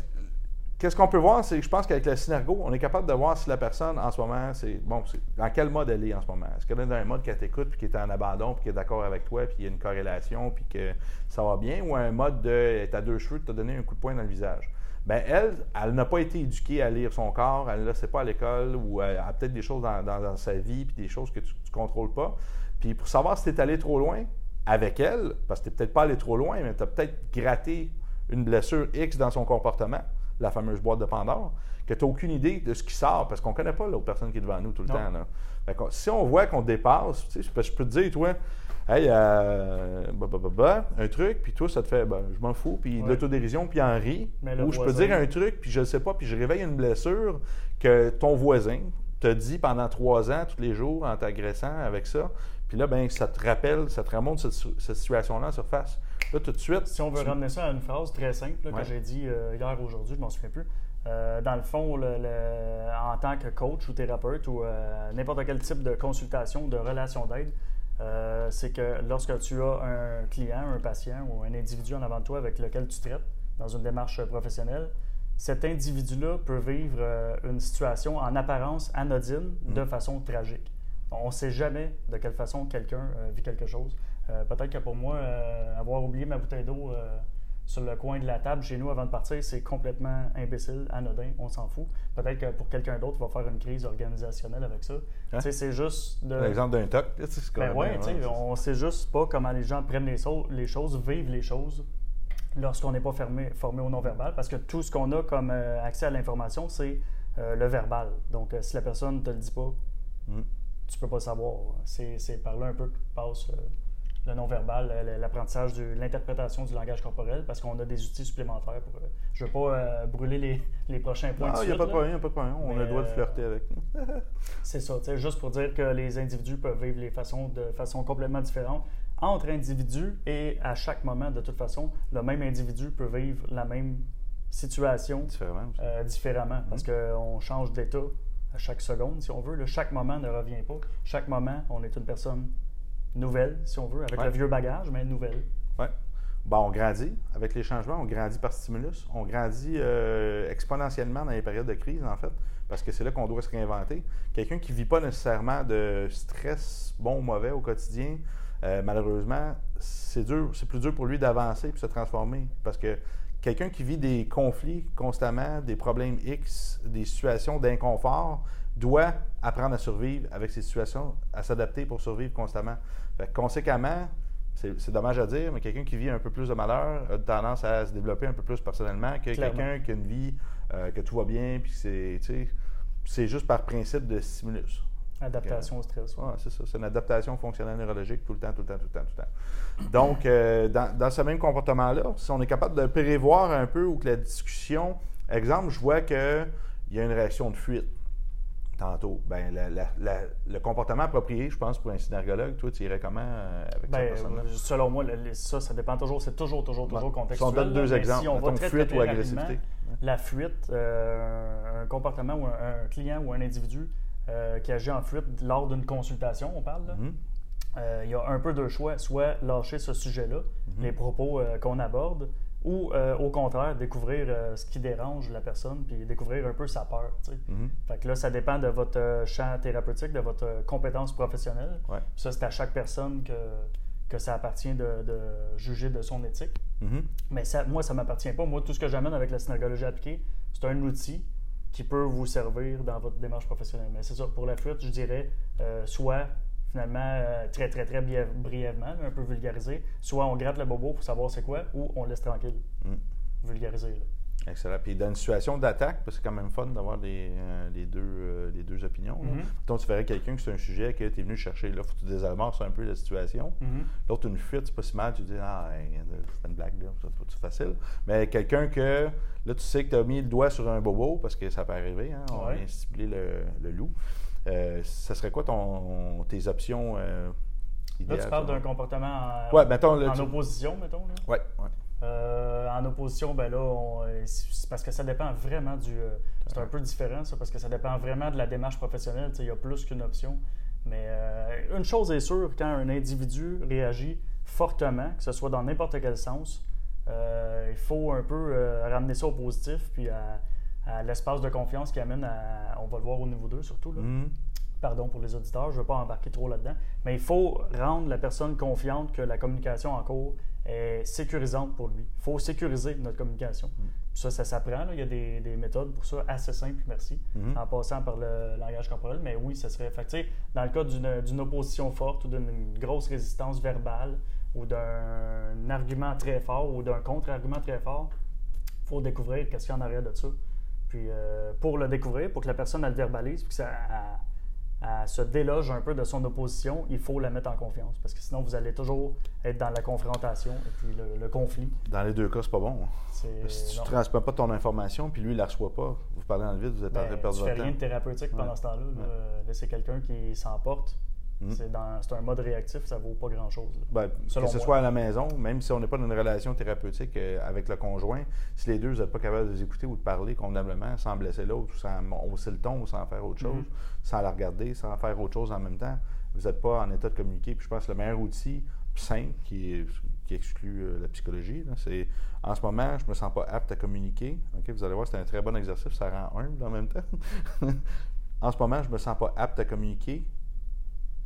Qu'est-ce qu'on peut voir, c'est que je pense qu'avec le synergo, on est capable de voir si la personne en ce moment, c'est bon, c'est dans quel mode elle est en ce moment? Est-ce qu'elle est dans un mode qu'elle t'écoute, puis qui est en abandon, puis qui est d'accord avec toi, puis il y a une corrélation, puis que ça va bien, ou un mode de t'as deux cheveux, t'as donné un coup de poing dans le visage? Ben elle, elle n'a pas été éduquée à lire son corps, elle ne le sait pas à l'école, ou elle a peut-être des choses dans, sa vie, puis des choses que tu ne contrôles pas. Puis pour savoir si tu es allé trop loin avec elle, parce que tu n'es peut-être pas allé trop loin, mais tu as peut-être gratté une blessure X dans son comportement, la fameuse boîte de Pandore, que tu n'as aucune idée de ce qui sort, parce qu'on ne connaît pas l'autre personne qui est devant nous tout le Non. temps. là. Fait que si on voit qu'on dépasse, je peux te dire, toi, hey, euh, bah, bah, bah, bah, un truc, puis toi, ça te fait, ben, je m'en fous, puis Ouais. l'autodérision, puis en rit. Ou je peux dire un truc, puis je ne sais pas, puis je réveille une blessure que ton voisin te dit pendant trois ans, tous les jours, en t'agressant avec ça. Puis là, ben, ça te rappelle, ça te remonte cette, cette situation-là en surface. Là, tout de suite. Si on veut tu- ramener ça à une phrase très simple là, Ouais. que j'ai dit euh, hier ou aujourd'hui, je m'en souviens plus. Euh, dans le fond, le- le- en tant que coach ou thérapeute ou euh, n'importe quel type de consultation, de relation d'aide, euh, c'est que lorsque tu as un client, un patient ou un individu en avant de toi avec lequel tu traites dans une démarche professionnelle, cet individu-là peut vivre une situation en apparence anodine de façon tragique. On ne sait jamais de quelle façon quelqu'un vit quelque chose. Euh, Peut-être que pour moi, euh, avoir oublié ma bouteille d'eau euh, sur le coin de la table chez nous avant de partir, c'est complètement imbécile, anodin, on s'en fout. Peut-être que pour quelqu'un d'autre, il va faire une crise organisationnelle avec ça. Sais, c'est juste de. L'exemple d'un toc, c'est Ben ouais, tu sais, c'est- on sait juste pas comment les gens prennent les, so- les choses, vivent les choses lorsqu'on n'est pas fermé- formé au non-verbal, parce que tout ce qu'on a comme accès à l'information, c'est le verbal. Donc, si la personne ne te le dit pas, Mm. tu peux pas savoir. C'est par là un peu que passe le non-verbal, l'apprentissage de l'interprétation du langage corporel, parce qu'on a des outils supplémentaires. Pour, euh, je ne veux pas euh, brûler les, les prochains points. Non, il n'y a pas de problème, il n'y a pas de problème. On a le droit de euh, flirter avec. C'est ça, tu sais, juste pour dire que les individus peuvent vivre les façons de façon complètement différente entre individus et à chaque moment, de toute façon, le même individu peut vivre la même situation Différemment. euh, différemment parce qu'on change d'état à chaque seconde, si on veut. là. chaque moment ne revient pas. Chaque moment, on est une personne nouvelle, si on veut, avec Ouais. le vieux bagage, mais nouvelle. Ouais. Bon, on grandit avec les changements, on grandit par stimulus, on grandit euh, exponentiellement dans les périodes de crise, en fait, parce que c'est là qu'on doit se réinventer. Quelqu'un qui ne vit pas nécessairement de stress bon ou mauvais au quotidien, euh, malheureusement, c'est dur, c'est plus dur pour lui d'avancer et de se transformer. Parce que quelqu'un qui vit des conflits constamment, des problèmes X, des situations d'inconfort, doit apprendre à survivre avec ces situations, à s'adapter pour survivre constamment. Fait que conséquemment, c'est dommage à dire, mais quelqu'un qui vit un peu plus de malheur a tendance à se développer un peu plus personnellement que quelqu'un qui a une vie, euh, que tout va bien, puis c'est, c'est juste par principe de stimulus. Adaptation au stress. Ouais, c'est ça. C'est une adaptation fonctionnelle neurologique tout le temps, tout le temps, tout le temps, tout le temps. Donc, euh, dans, dans ce même comportement-là, si on est capable de prévoir un peu ou que la discussion, exemple, je vois qu'il y a une réaction de fuite. Tantôt, ben, le comportement approprié, je pense, pour un synergologue, toi, tu irais comment euh, avec ben, personne Selon moi, ça, ça dépend toujours, c'est toujours, toujours, toujours contextuel. Si on donne deux exemples, si on va fuite ou agressivité. La fuite, euh, un comportement ou un, client ou un individu euh, qui agit en fuite lors d'une consultation, on parle, mm-hmm. il y a un peu de choix, soit lâcher ce sujet-là, mm-hmm. les propos qu'on aborde, ou euh, au contraire, découvrir euh, ce qui dérange la personne, puis découvrir un peu sa peur. Mm-hmm. Fait que là, ça dépend de votre euh, champ thérapeutique, de votre compétence professionnelle. ça, c'est à chaque personne que, que ça appartient de, juger de son éthique. Mm-hmm. Mais ça, moi, ça ne m'appartient pas. Moi, tout ce que j'amène avec la synergologie appliquée, c'est un outil qui peut vous servir dans votre démarche professionnelle. Mais c'est ça, pour la fuite, je dirais soit finalement, euh, très, très, très brièvement, un peu vulgarisé. Soit on gratte le bobo pour savoir c'est quoi, ou on laisse tranquille. Mm. Vulgarisé. Excellent. Puis dans une situation d'attaque, parce que c'est quand même fun d'avoir les, euh, deux, euh, les deux opinions. Mm tu verrais quelqu'un qui c'est un sujet que tu es venu chercher, là, faut que tu désamorces un peu la situation. Mm-hmm. L'autre, une fuite, c'est pas si mal, tu dis, ah, c'est une blague, là, c'est facile. Mais quelqu'un que, là, tu sais que tu as mis le doigt sur un bobo, parce que ça peut arriver, hein, on vient cibler le, le loup. Euh, ça serait quoi ton, tes options euh, Là, tu parles d'un comportement en, en opposition, mettons. Oui. Euh, en opposition, ben là, c'est parce que ça dépend vraiment du. c'est un peu différent, ça, parce que ça dépend vraiment de la démarche professionnelle. Il y a plus qu'une option. Mais une chose est sûre, quand un individu réagit fortement, que ce soit dans n'importe quel sens, il faut un peu ramener ça au positif, puis à, à l'espace de confiance qui amène à, on va le voir au niveau 2 surtout, là. Mm-hmm. pardon pour les auditeurs, je ne veux pas embarquer trop là-dedans, mais il faut rendre la personne confiante que la communication en cours est sécurisante pour lui. Il faut sécuriser notre communication. Mm. Ça, ça s'apprend. Il y a des, méthodes pour ça assez simples, merci, mm-hmm. en passant par le langage corporel. Mais oui, ça serait fait. Dans le cas d'une opposition forte ou d'une grosse résistance verbale ou d'un argument très fort ou d'un contre-argument très fort, il faut découvrir qu'est-ce qu'il y a en arrière de ça. Puis euh, pour le découvrir, pour que la personne elle le verbalise, puis que ça se déloge un peu de son opposition, il faut la mettre en confiance. Parce que sinon, vous allez toujours être dans la confrontation et puis le, conflit. Dans les deux cas, c'est pas bon. Si tu ne transmets pas ton information, puis lui, il la reçoit pas, vous parlez dans le vide, vous êtes en train de ben, perdre votre temps. Rien de thérapeutique pendant ce temps-là. c'est quelqu'un qui s'emporte Mm. C'est un mode réactif, ça vaut pas grand-chose. Ben, que ce soit à la maison, même si on n'est pas dans une relation thérapeutique euh, avec le conjoint, si les deux, vous n'êtes pas capables de les écouter ou de parler convenablement, sans blesser l'autre, sans hausser le ton ou sans faire autre chose, mm-hmm. sans la regarder, sans faire autre chose en même temps, vous n'êtes pas en état de communiquer. Puis je pense que le meilleur outil simple qui, qui exclut euh, la psychologie, c'est en ce moment, je ne me sens pas apte à communiquer. vous allez voir, c'est un très bon exercice, ça rend humble en même temps. en ce moment, je ne me sens pas apte à communiquer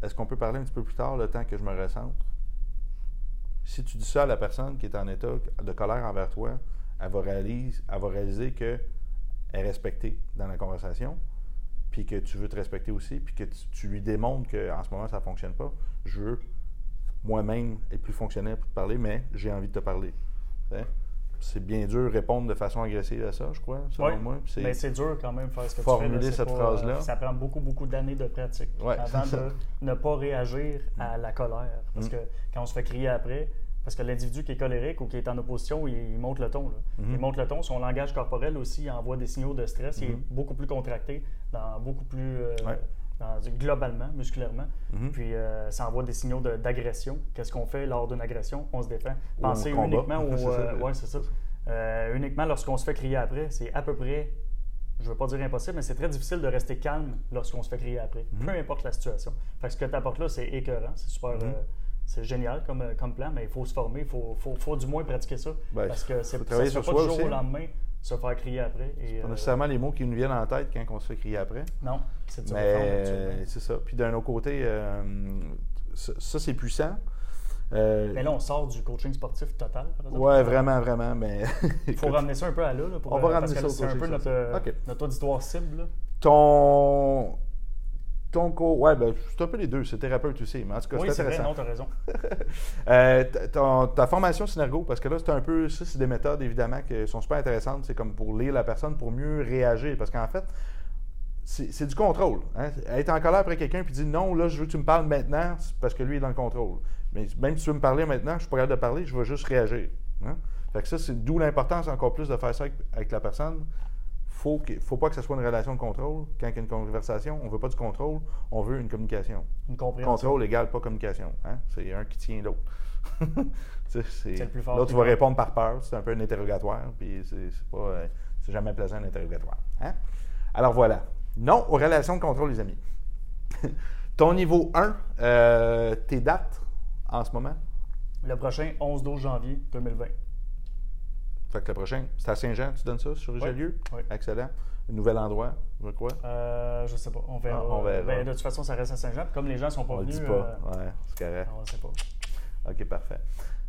est-ce qu'on peut parler un petit peu plus tard, le temps que je me recentre? Si tu dis ça à la personne qui est en état de colère envers toi, elle va, réaliser, elle est respectée dans la conversation, puis que tu veux te respecter aussi, puis que tu, lui démontres qu'en ce moment, ça ne fonctionne pas. Je veux moi-même être plus fonctionnel pour te parler, mais j'ai envie de te parler c'est bien dur de répondre de façon agressive à ça, je crois, selon moi. C'est, mais c'est dur quand même faire ce que formuler tu fais. cette phrase-là. Ça prend beaucoup, beaucoup d'années de pratique avant de ne pas réagir à la colère. Parce mm. que quand on se fait crier après, parce que l'individu qui est colérique ou qui est en opposition, il, monte le ton. Mm-hmm. Il monte le ton. Son langage corporel aussi envoie des signaux de stress. Il est mm-hmm. beaucoup plus contracté, dans beaucoup plus euh, globalement, musculairement. Mhm. Puis euh, ça envoie des signaux d'agression. Qu'est-ce qu'on fait lors d'une agression? On se défend. Pensez uniquement au. Euh, ouais, c'est ça. Euh, uniquement lorsqu'on se fait crier après, c'est à peu près, je ne veux pas dire impossible, mais c'est très difficile de rester calme lorsqu'on se fait crier après, mhm. peu importe la situation. Fait que ce que tu apportes là, c'est écœurant, c'est super. Mhm. c'est génial comme, comme plan, mais il faut se former, il faut, faut, faut, du moins pratiquer ça. Ben, parce que c'est pas du jour au lendemain se faire crier après. Et, pas euh, nécessairement les mots qui nous viennent en tête quand on se fait crier après. Non, c'est Mais c'est ça. Puis d'un autre côté, euh, ça, c'est puissant. Euh, mais là, on sort du coaching sportif total, par exemple. Ouais, vraiment, vraiment. Mais Il faut ramener ça un peu à là. pour, on va ramener ça C'est un peu notre, notre auditoire cible. Ton cours, ouais, ben, c'est un peu les deux, c'est thérapeute aussi, mais en tout cas, oui, c'est intéressant. Vrai, non, as raison. euh, ta formation Synergo, parce que là, c'est un peu, ça, c'est des méthodes, évidemment, qui sont super intéressantes, c'est comme pour lire la personne, pour mieux réagir, parce qu'en fait, c'est du contrôle. Hein? Être en colère après quelqu'un puis dire non, là, je veux que tu me parles maintenant, parce que lui est dans le contrôle. Mais même si tu veux me parler maintenant, je suis pas capable de parler, je vais juste réagir. Hein? Fait que ça, c'est d'où l'importance encore plus de faire ça avec, avec la personne faut, faut pas que ce soit une relation de contrôle. Quand il y a une conversation, on veut pas du contrôle, on veut une communication. Une compréhension. Contrôle égale pas communication. Hein? C'est un qui tient l'autre. c'est le plus fort. Là, tu vas répondre par peur. C'est un peu un interrogatoire. Puis c'est pas. Euh, c'est jamais plaisant un interrogatoire. Hein? Alors voilà. Non aux relations de contrôle, les amis. Ton niveau 1, euh, tes dates en ce moment? Le prochain, 11-12 janvier 2020. Fait que le prochain, c'est à Saint-Jean, tu donnes ça, sur Richelieu? Oui. Excellent. Un nouvel endroit, je crois? Euh, je sais pas. On verra. Ah, on verra. Ben, de toute façon, ça reste à Saint-Jean. Comme les gens sont pas on venus. Le dit pas. Euh... Ouais, c'est correct. On ne sait pas. OK, parfait.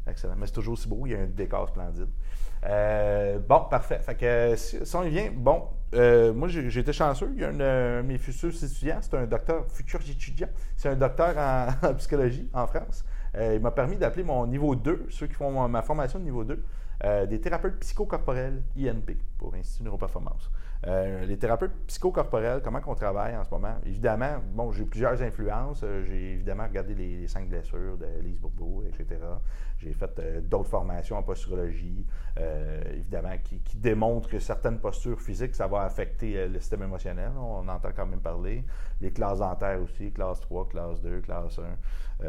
Excellent. Mais c'est toujours aussi beau. Il y a un décor splendide. Euh, bon, parfait. Fait que si, on y vient, bon, euh, moi j'ai été chanceux. Il y a un de mes futurs étudiants, c'est un docteur, futur étudiant, c'est un docteur en, psychologie en France. Euh, il m'a permis d'appeler mon niveau 2, ceux qui font ma formation de niveau 2, des thérapeutes psychocorporels INP pour Institut Neuroperformance. Euh, les thérapeutes psychocorporels, comment on travaille en ce moment? Évidemment, bon, j'ai plusieurs influences. Euh, j'ai évidemment regardé les, cinq blessures de Lise Bourbeau, etc. J'ai fait euh, d'autres formations en posturologie, évidemment, qui, démontrent que certaines postures physiques, ça va affecter le système émotionnel. On entend quand même parler. Les classes dentaires aussi, classe 3, classe 2, classe 1.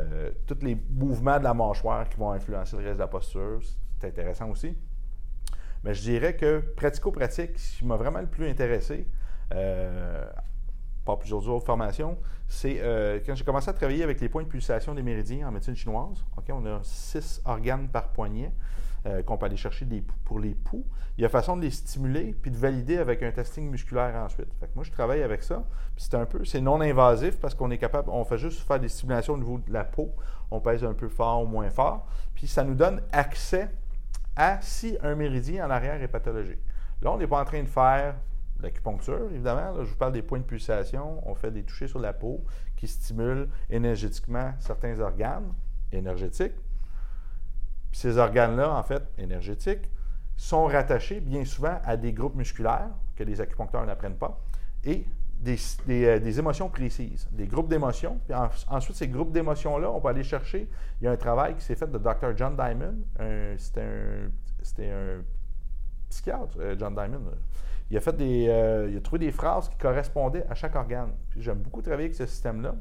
tous les mouvements de la mâchoire qui vont influencer le reste de la posture, c'est intéressant aussi. Mais je dirais que pratico-pratique, ce qui m'a vraiment le plus intéressé, euh, pas plusieurs autres formations, c'est euh, quand j'ai commencé à travailler avec les points de pulsation des méridiens en médecine chinoise. on a six organes par poignet euh, qu'on peut aller chercher pour les poux. Il y a façon de les stimuler puis de valider avec un testing musculaire ensuite. moi, je travaille avec ça. C'est un peu, c'est non invasif parce qu'on est capable, on fait juste faire des stimulations au niveau de la peau. On pèse un peu fort ou moins fort. Puis ça nous donne accès à si un méridien en arrière est pathologique. Là, on n'est pas en train de faire l'acupuncture, évidemment. Là, je vous parle des points de pulsation. On fait des touchés sur la peau qui stimulent énergétiquement certains organes énergétiques. ces organes-là, en fait, énergétiques, sont rattachés bien souvent à des groupes musculaires que les acupuncteurs n'apprennent pas et des, euh, des, émotions précises, des groupes d'émotions. Puis ensuite, ces groupes d'émotions-là, on peut aller chercher. Il y a un travail qui s'est fait de Dr. John Diamond. C'était un, un, psychiatre, euh, John Diamond. Il a, fait des, euh, il a trouvé des phrases qui correspondaient à chaque organe. J'aime beaucoup travailler avec ce système-là,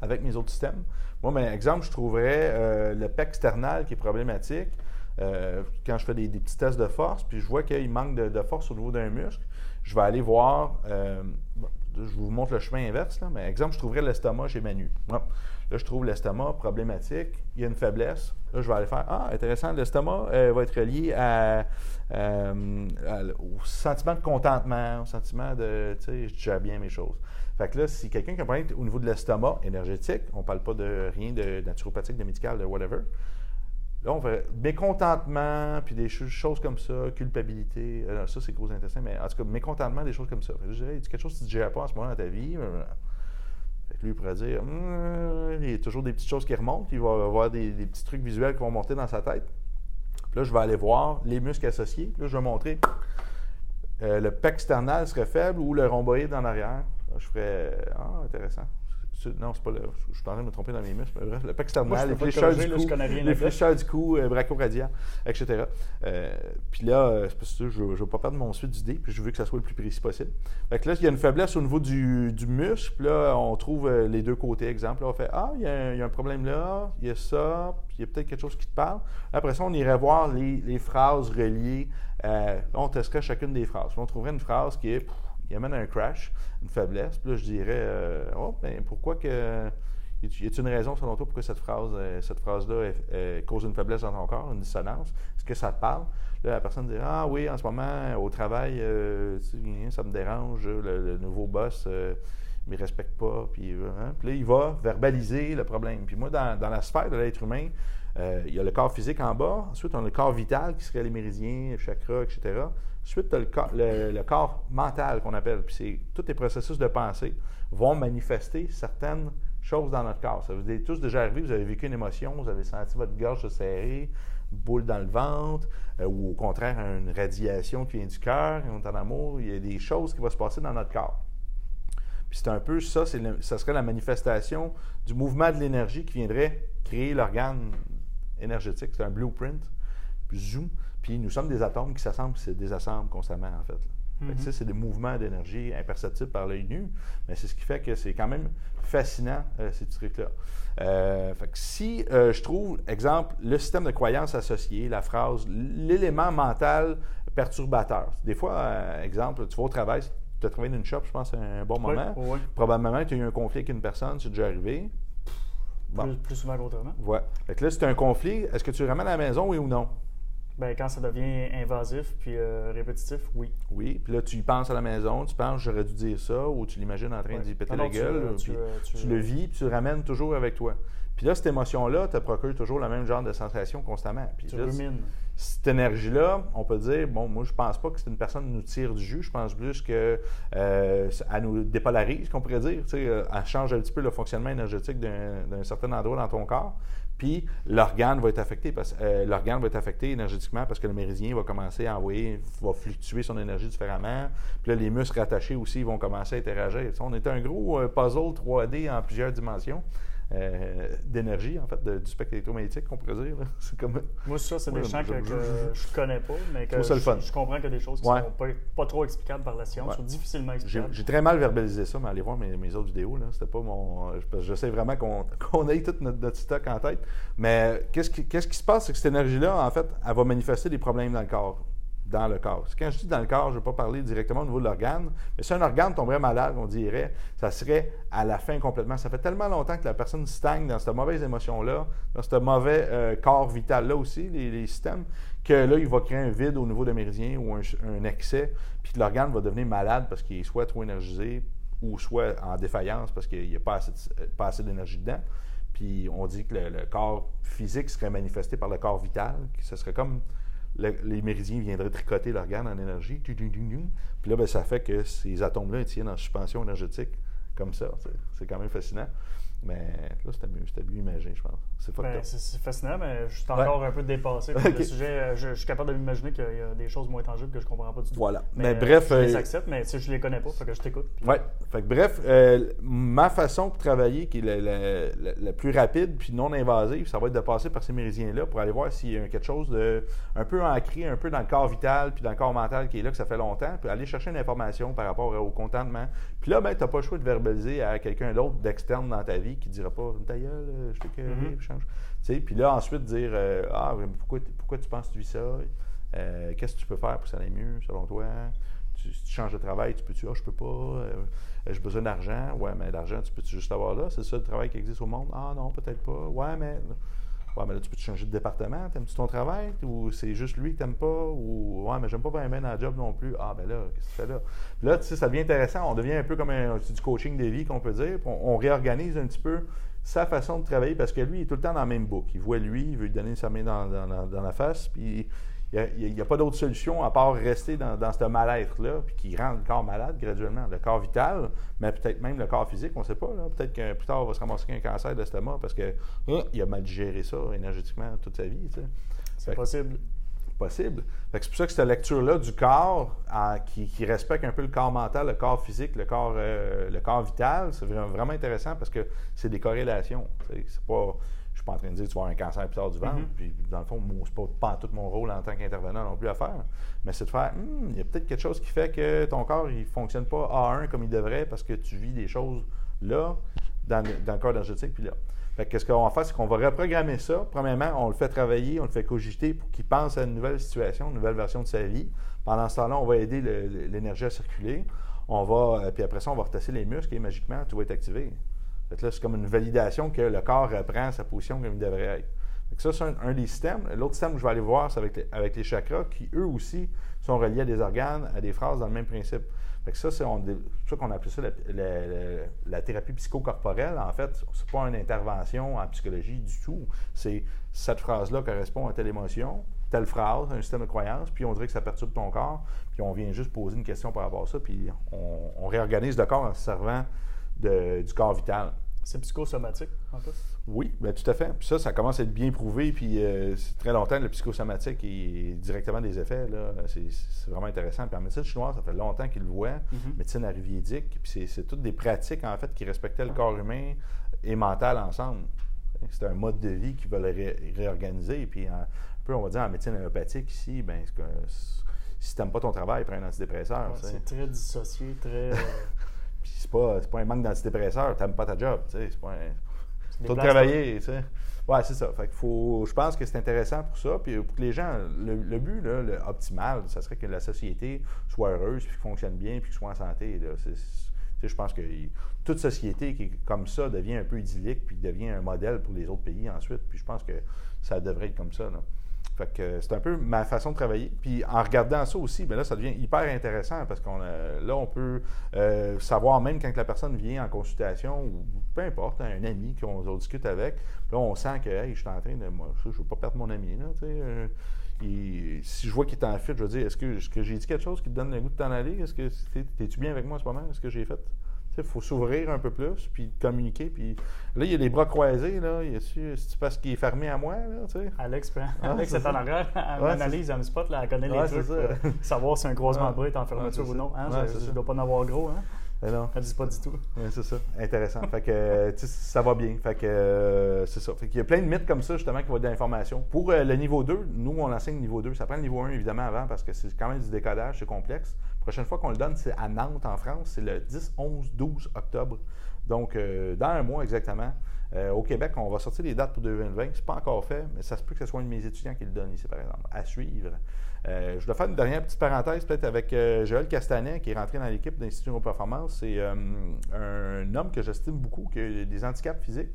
avec mes autres systèmes. Moi, par exemple, je trouverais le pec external qui est problématique. quand je fais des, petits tests de force, puis je vois qu'il manque de force au niveau d'un muscle, je vais aller voir, euh, je vous montre le chemin inverse, là, mais exemple, je trouverais l'estomac chez Manu. Là, je trouve l'estomac problématique, il y a une faiblesse. Là, je vais aller faire Ah, intéressant, l'estomac euh, va être lié euh, au sentiment de contentement, au sentiment de, tu sais, je gère bien mes choses. Fait que là, si quelqu'un qui a un problème au niveau de l'estomac énergétique, on ne parle pas de rien de naturopathique, de médical, de whatever, Là, on fait mécontentement, puis des choses comme ça, culpabilité. Euh, ça, c'est gros intestin, mais en tout cas, mécontentement, des choses comme ça. a quelque chose que tu ne gères pas en ce moment dans ta vie. Euh, fait lui, il pourrait dire, hum, il y a toujours des petites choses qui remontent. Il va avoir des, petits trucs visuels qui vont monter dans sa tête. Puis là, je vais aller voir les muscles associés. Puis là, je vais montrer euh, le pec external serait faible ou le rhomboïde en arrière. je ferais, ah, intéressant non, c'est pas le. Je suis en train de me tromper dans mes muscles. Bref, le pec les flécheurs du cou, les flécheurs du cou, euh, brachioradial, etc. Euh, puis là, euh, c'est parce que je ne veux pas perdre mon suite d'idée, puis je veux que ça soit le plus précis possible. Fait que là, il y a une faiblesse au niveau du, du muscle, puis là, on trouve les deux côtés. Exemple, là, on fait Ah, il y, a un, problème là, il y a ça, puis il y a peut-être quelque chose qui te parle. Après ça, on irait voir les, les phrases reliées. là, on testerait chacune des phrases. Là, on trouverait une phrase qui est il amène un crash, une faiblesse. Puis là, je dirais, euh, oh, ben, pourquoi que. Y a-t-il une raison selon toi pourquoi cette phrase, euh, cette phrase-là cause une faiblesse dans ton corps, une dissonance? Est-ce que ça te parle? Là, la personne dit Ah oui, en ce moment, au travail, euh, ça me dérange, le, nouveau boss ne me respecte pas. Puis, hein? puis, là, il va verbaliser le problème. Puis moi, dans, dans la sphère de l'être humain, il y a le corps physique en bas, ensuite on a le corps vital qui serait les méridiens, chakras, etc. Ensuite, tu as le corps, mental qu'on appelle. Puis c'est tous les processus de pensée vont manifester certaines choses dans notre corps. Ça vous est tous déjà arrivé, vous avez vécu une émotion, vous avez senti votre gorge se serrer, boule dans le ventre, euh, ou au contraire, une radiation qui vient du cœur, on est en amour, il y a des choses qui vont se passer dans notre corps. Puis c'est un peu ça, ça serait la manifestation du mouvement de l'énergie qui viendrait créer l'organe énergétique. C'est un blueprint. Puis zoom. Puis nous sommes des atomes qui s'assemblent et se désassemblent constamment, en fait. Mhm. C'est des mouvements d'énergie imperceptibles par l'œil nu, mais c'est ce qui fait que c'est quand même fascinant, euh, ces trucs-là. Euh, si euh, je trouve, exemple, le système de croyance associé, la phrase, l'élément mental perturbateur. Des fois, exemple, tu vas au travail, tu as travaillé dans une shop, je pense, un bon moment. Probablement, tu as eu un conflit avec une personne, c'est déjà arrivé. Plus, souvent qu'autrement. Ouais. Fait là, c'est un conflit. Est-ce que tu le ramènes à la maison, oui ou non? Bien, quand ça devient invasif puis euh, répétitif, oui. Oui, puis là, tu y penses à la maison, tu penses, j'aurais dû dire ça, ou tu l'imagines en train d'y péter la gueule, tu, puis tu, le vis, puis tu le ramènes toujours avec toi. Puis là, cette émotion-là te procure toujours le même genre de sensation constamment. Puis tu là, cette énergie-là, on peut dire, bon, moi, je pense pas que c'est une personne qui nous tire du jus. Je pense plus qu'elle euh, nous dépolarise, qu'on pourrait dire. Tu sais, euh, elle change un petit peu le fonctionnement énergétique d'un certain endroit dans ton corps. Puis l'organe va être affecté parce euh, l'organe va être affecté énergétiquement parce que le méridien va commencer à envoyer, va fluctuer son énergie différemment. Puis là, les muscles rattachés aussi vont commencer à interagir. on est un gros puzzle 3D en plusieurs dimensions. Euh, d'énergie, en fait, du spectre électromagnétique, qu'on pourrait dire. C'est comme... Moi, ça, c'est des champs que, je, ne connais pas, mais que je, comprends qu'il y a des choses qui ne sont pas, trop explicables par la science, ou difficilement explicables. J'ai très mal verbalisé ça, mais allez voir mes, autres vidéos. C'était pas mon. Je, sais vraiment qu'on ait tout notre, stock en tête. Mais qu'est-ce qui, qui se passe, c'est que cette énergie-là, en fait, elle va manifester des problèmes dans le corps dans le corps. Quand je dis dans le corps, je ne vais pas parler directement au niveau de l'organe, mais si un organe tomberait malade, on dirait, ça serait à la fin complètement. Ça fait tellement longtemps que la personne stagne dans cette mauvaise émotion-là, dans ce mauvais euh, corps vital-là aussi, les, systèmes, que là, il va créer un vide au niveau des méridiens ou un, excès, puis que l'organe va devenir malade parce qu'il est soit trop énergisé ou soit en défaillance parce qu'il n'y a pas assez, d'énergie dedans. Puis on dit que le, le, corps physique serait manifesté par le corps vital, que ce serait comme les méridiens viendraient tricoter l'organe en énergie. Puis là, ben, ça fait que ces atomes-là tiennent en suspension énergétique comme ça. C'est quand même fascinant. Mais là, c'était mieux, c'était mieux imagé, je pense. C'est ben, C'est fascinant, mais je suis encore un peu dépassé le sujet. Euh, je, suis capable de m'imaginer qu'il y a des choses moins tangibles que je ne comprends pas du tout. Voilà. Mais, bref. Je les euh, accepte, mais si je ne les connais pas, faut que je t'écoute. Oui. Fait que, bref, euh, ma façon de travailler, qui est la, plus rapide puis non invasive, ça va être de passer par ces méridiens-là pour aller voir s'il y a quelque chose de un peu ancré, un peu dans le corps vital puis dans le corps mental qui est là, que ça fait longtemps, puis aller chercher une information par rapport au contentement. Puis là, ben, tu n'as pas le choix de verbaliser à quelqu'un d'autre d'externe dans ta vie qui ne dira pas ta gueule, euh, je t'ai mm -hmm. change. Puis là, ensuite, dire euh, Ah, pourquoi, pourquoi tu penses que tu vis ça? Euh, Qu'est-ce que tu peux faire pour que ça aille mieux, selon toi? Tu, Si tu changes de travail, tu peux-tu Ah, je peux pas, j'ai besoin d'argent? Ouais, mais l'argent, tu peux-tu juste avoir là? C'est ça le travail qui existe au monde? Ah, non, peut-être pas. Ouais, mais. Ouais, mais là, tu peux te changer de département? T'aimes-tu ton travail? Ou c'est juste lui que t'aimes pas? Ou ouais, mais j'aime pas vraiment dans le job non plus. Ah, ben là, qu'est-ce que tu là? Puis là, tu sais, ça devient intéressant. On devient un peu comme un, du coaching de vie qu'on peut dire. On, réorganise un petit peu sa façon de travailler parce que lui, il est tout le temps dans la même boucle. Il voit lui, il veut lui donner sa main dans, dans la face, puis il n'y a, pas d'autre solution à part rester dans, ce mal-être-là, puis qui rend le corps malade graduellement. Le corps vital, mais peut-être même le corps physique, on ne sait pas. Peut-être que plus tard, on va se ramasser un cancer d'estomac parce qu'il a mal digéré ça énergétiquement toute sa vie. C'est possible. Possible. C'est pour ça que cette lecture-là du corps, qui, respecte un peu le corps mental, le corps physique, le corps, euh, le corps vital, c'est vraiment intéressant parce que c'est des corrélations. C'est pas suis pas en train de dire que tu vas avoir un cancer plus tard du ventre. Mm-hmm. Puis, dans le fond, ce n'est pas, tout mon rôle en tant qu'intervenant non plus à faire. Mais c'est de faire, hmm, il y a peut-être quelque chose qui fait que ton corps, il ne fonctionne pas à 1 comme il devrait parce que tu vis des choses là, dans, le corps énergétique, puis là. Fait qu'est-ce qu'on va faire, c'est qu'on va reprogrammer ça. Premièrement, on le fait travailler, on le fait cogiter pour qu'il pense à une nouvelle situation, une nouvelle version de sa vie. Pendant ce temps-là, on va aider l'énergie à circuler. On va, euh, puis après ça, on va retasser les muscles et magiquement, tout va être activé c'est comme une validation que le corps reprend sa position comme il devrait être. ça, c'est un, des systèmes. L'autre système que je vais aller voir, c'est avec les, chakras qui, eux aussi, sont reliés à des organes, à des phrases dans le même principe. ça, c'est ça qu'on appelle ça la, thérapie psychocorporelle. En fait, c'est pas une intervention en psychologie du tout. C'est cette phrase-là correspond à telle émotion, telle phrase, un système de croyance, puis on dirait que ça perturbe ton corps, puis on vient juste poser une question par rapport à ça, puis on, on réorganise le corps en se servant du corps vital. C'est psychosomatique, en fait? Oui, bien, tout à fait. Puis ça, ça commence à être bien prouvé. Puis euh, c'est très longtemps, le psychosomatique est directement des effets. C'est, vraiment intéressant. Puis en médecine chinoise, ça fait longtemps qu'ils le voient. Mm-hmm. Médecine ayurvédique. Puis c'est, toutes des pratiques, en fait, qui respectaient le corps humain et mental ensemble. C'est un mode de vie qui veulent ré- réorganiser. Puis un peu, on va dire, en médecine allopathique ici, ben, si tu n'aimes pas ton travail, prends un antidépresseur. c'est très dissocié, très. C'est pas, pas un manque d'antidépresseur, tu n'aimes pas ta job. C'est pas un. Tout travailler, tu sais. Ouais, c'est ça. Fait faut, je pense que c'est intéressant pour ça. Puis pour que les gens, le, but là, le optimal, ça serait que la société soit heureuse, puis fonctionne bien, puis soit en santé. je pense que toute société qui est comme ça devient un peu idyllique, puis devient un modèle pour les autres pays ensuite. Puis je pense que ça devrait être comme ça. Là. Fait que c'est un peu ma façon de travailler. Puis en regardant ça aussi, bien là, ça devient hyper intéressant parce qu'on là, on peut euh, savoir même quand la personne vient en consultation ou peu importe, un ami qu'on discute avec, là, on sent que je suis en train de. Moi, je ne veux pas perdre mon ami. Là, euh, si je vois qu'il est en fuite, je veux dire, est-ce que, j'ai dit quelque chose qui te donne le goût de t'en aller? Est-ce que es-tu bien avec moi en ce moment? Est-ce que j'ai fait? Il faut s'ouvrir un peu plus, puis communiquer. Puis là, il y a les bras croisés. Là. C'est parce qu'il est fermé à moi. Là, Alex, ah, Alex est, en arrière. Elle m'analyse un spot. Là, elle connaît les trucs. Pour savoir si un croisement de bras est en fermeture ou non. Hein? je ne dois pas en avoir gros. Hein? Mais non. Elle dit pas du tout. c'est ça. Intéressant. fait que, ça va bien. Fait que, euh, c'est ça. Fait qu'il y a plein de mythes comme ça, justement, qui vont être d'informations. Pour euh, le niveau 2, nous, on enseigne niveau 2. Ça prend le niveau 1, évidemment, avant, parce que c'est quand même du décodage, c'est complexe. La prochaine fois qu'on le donne, c'est à Nantes, en France. C'est le 10, 11, 12 octobre. Donc, euh, dans un mois exactement. au Québec, on va sortir les dates pour 2020. C'est pas encore fait, mais ça se peut que ce soit un de mes étudiants qui le donne ici, par exemple. À suivre. Euh, je dois faire une dernière petite parenthèse peut-être avec euh, Joël Castanet qui est rentré dans l'équipe d'Institut Performance. C'est euh, un homme que j'estime beaucoup, qui a des handicaps physiques.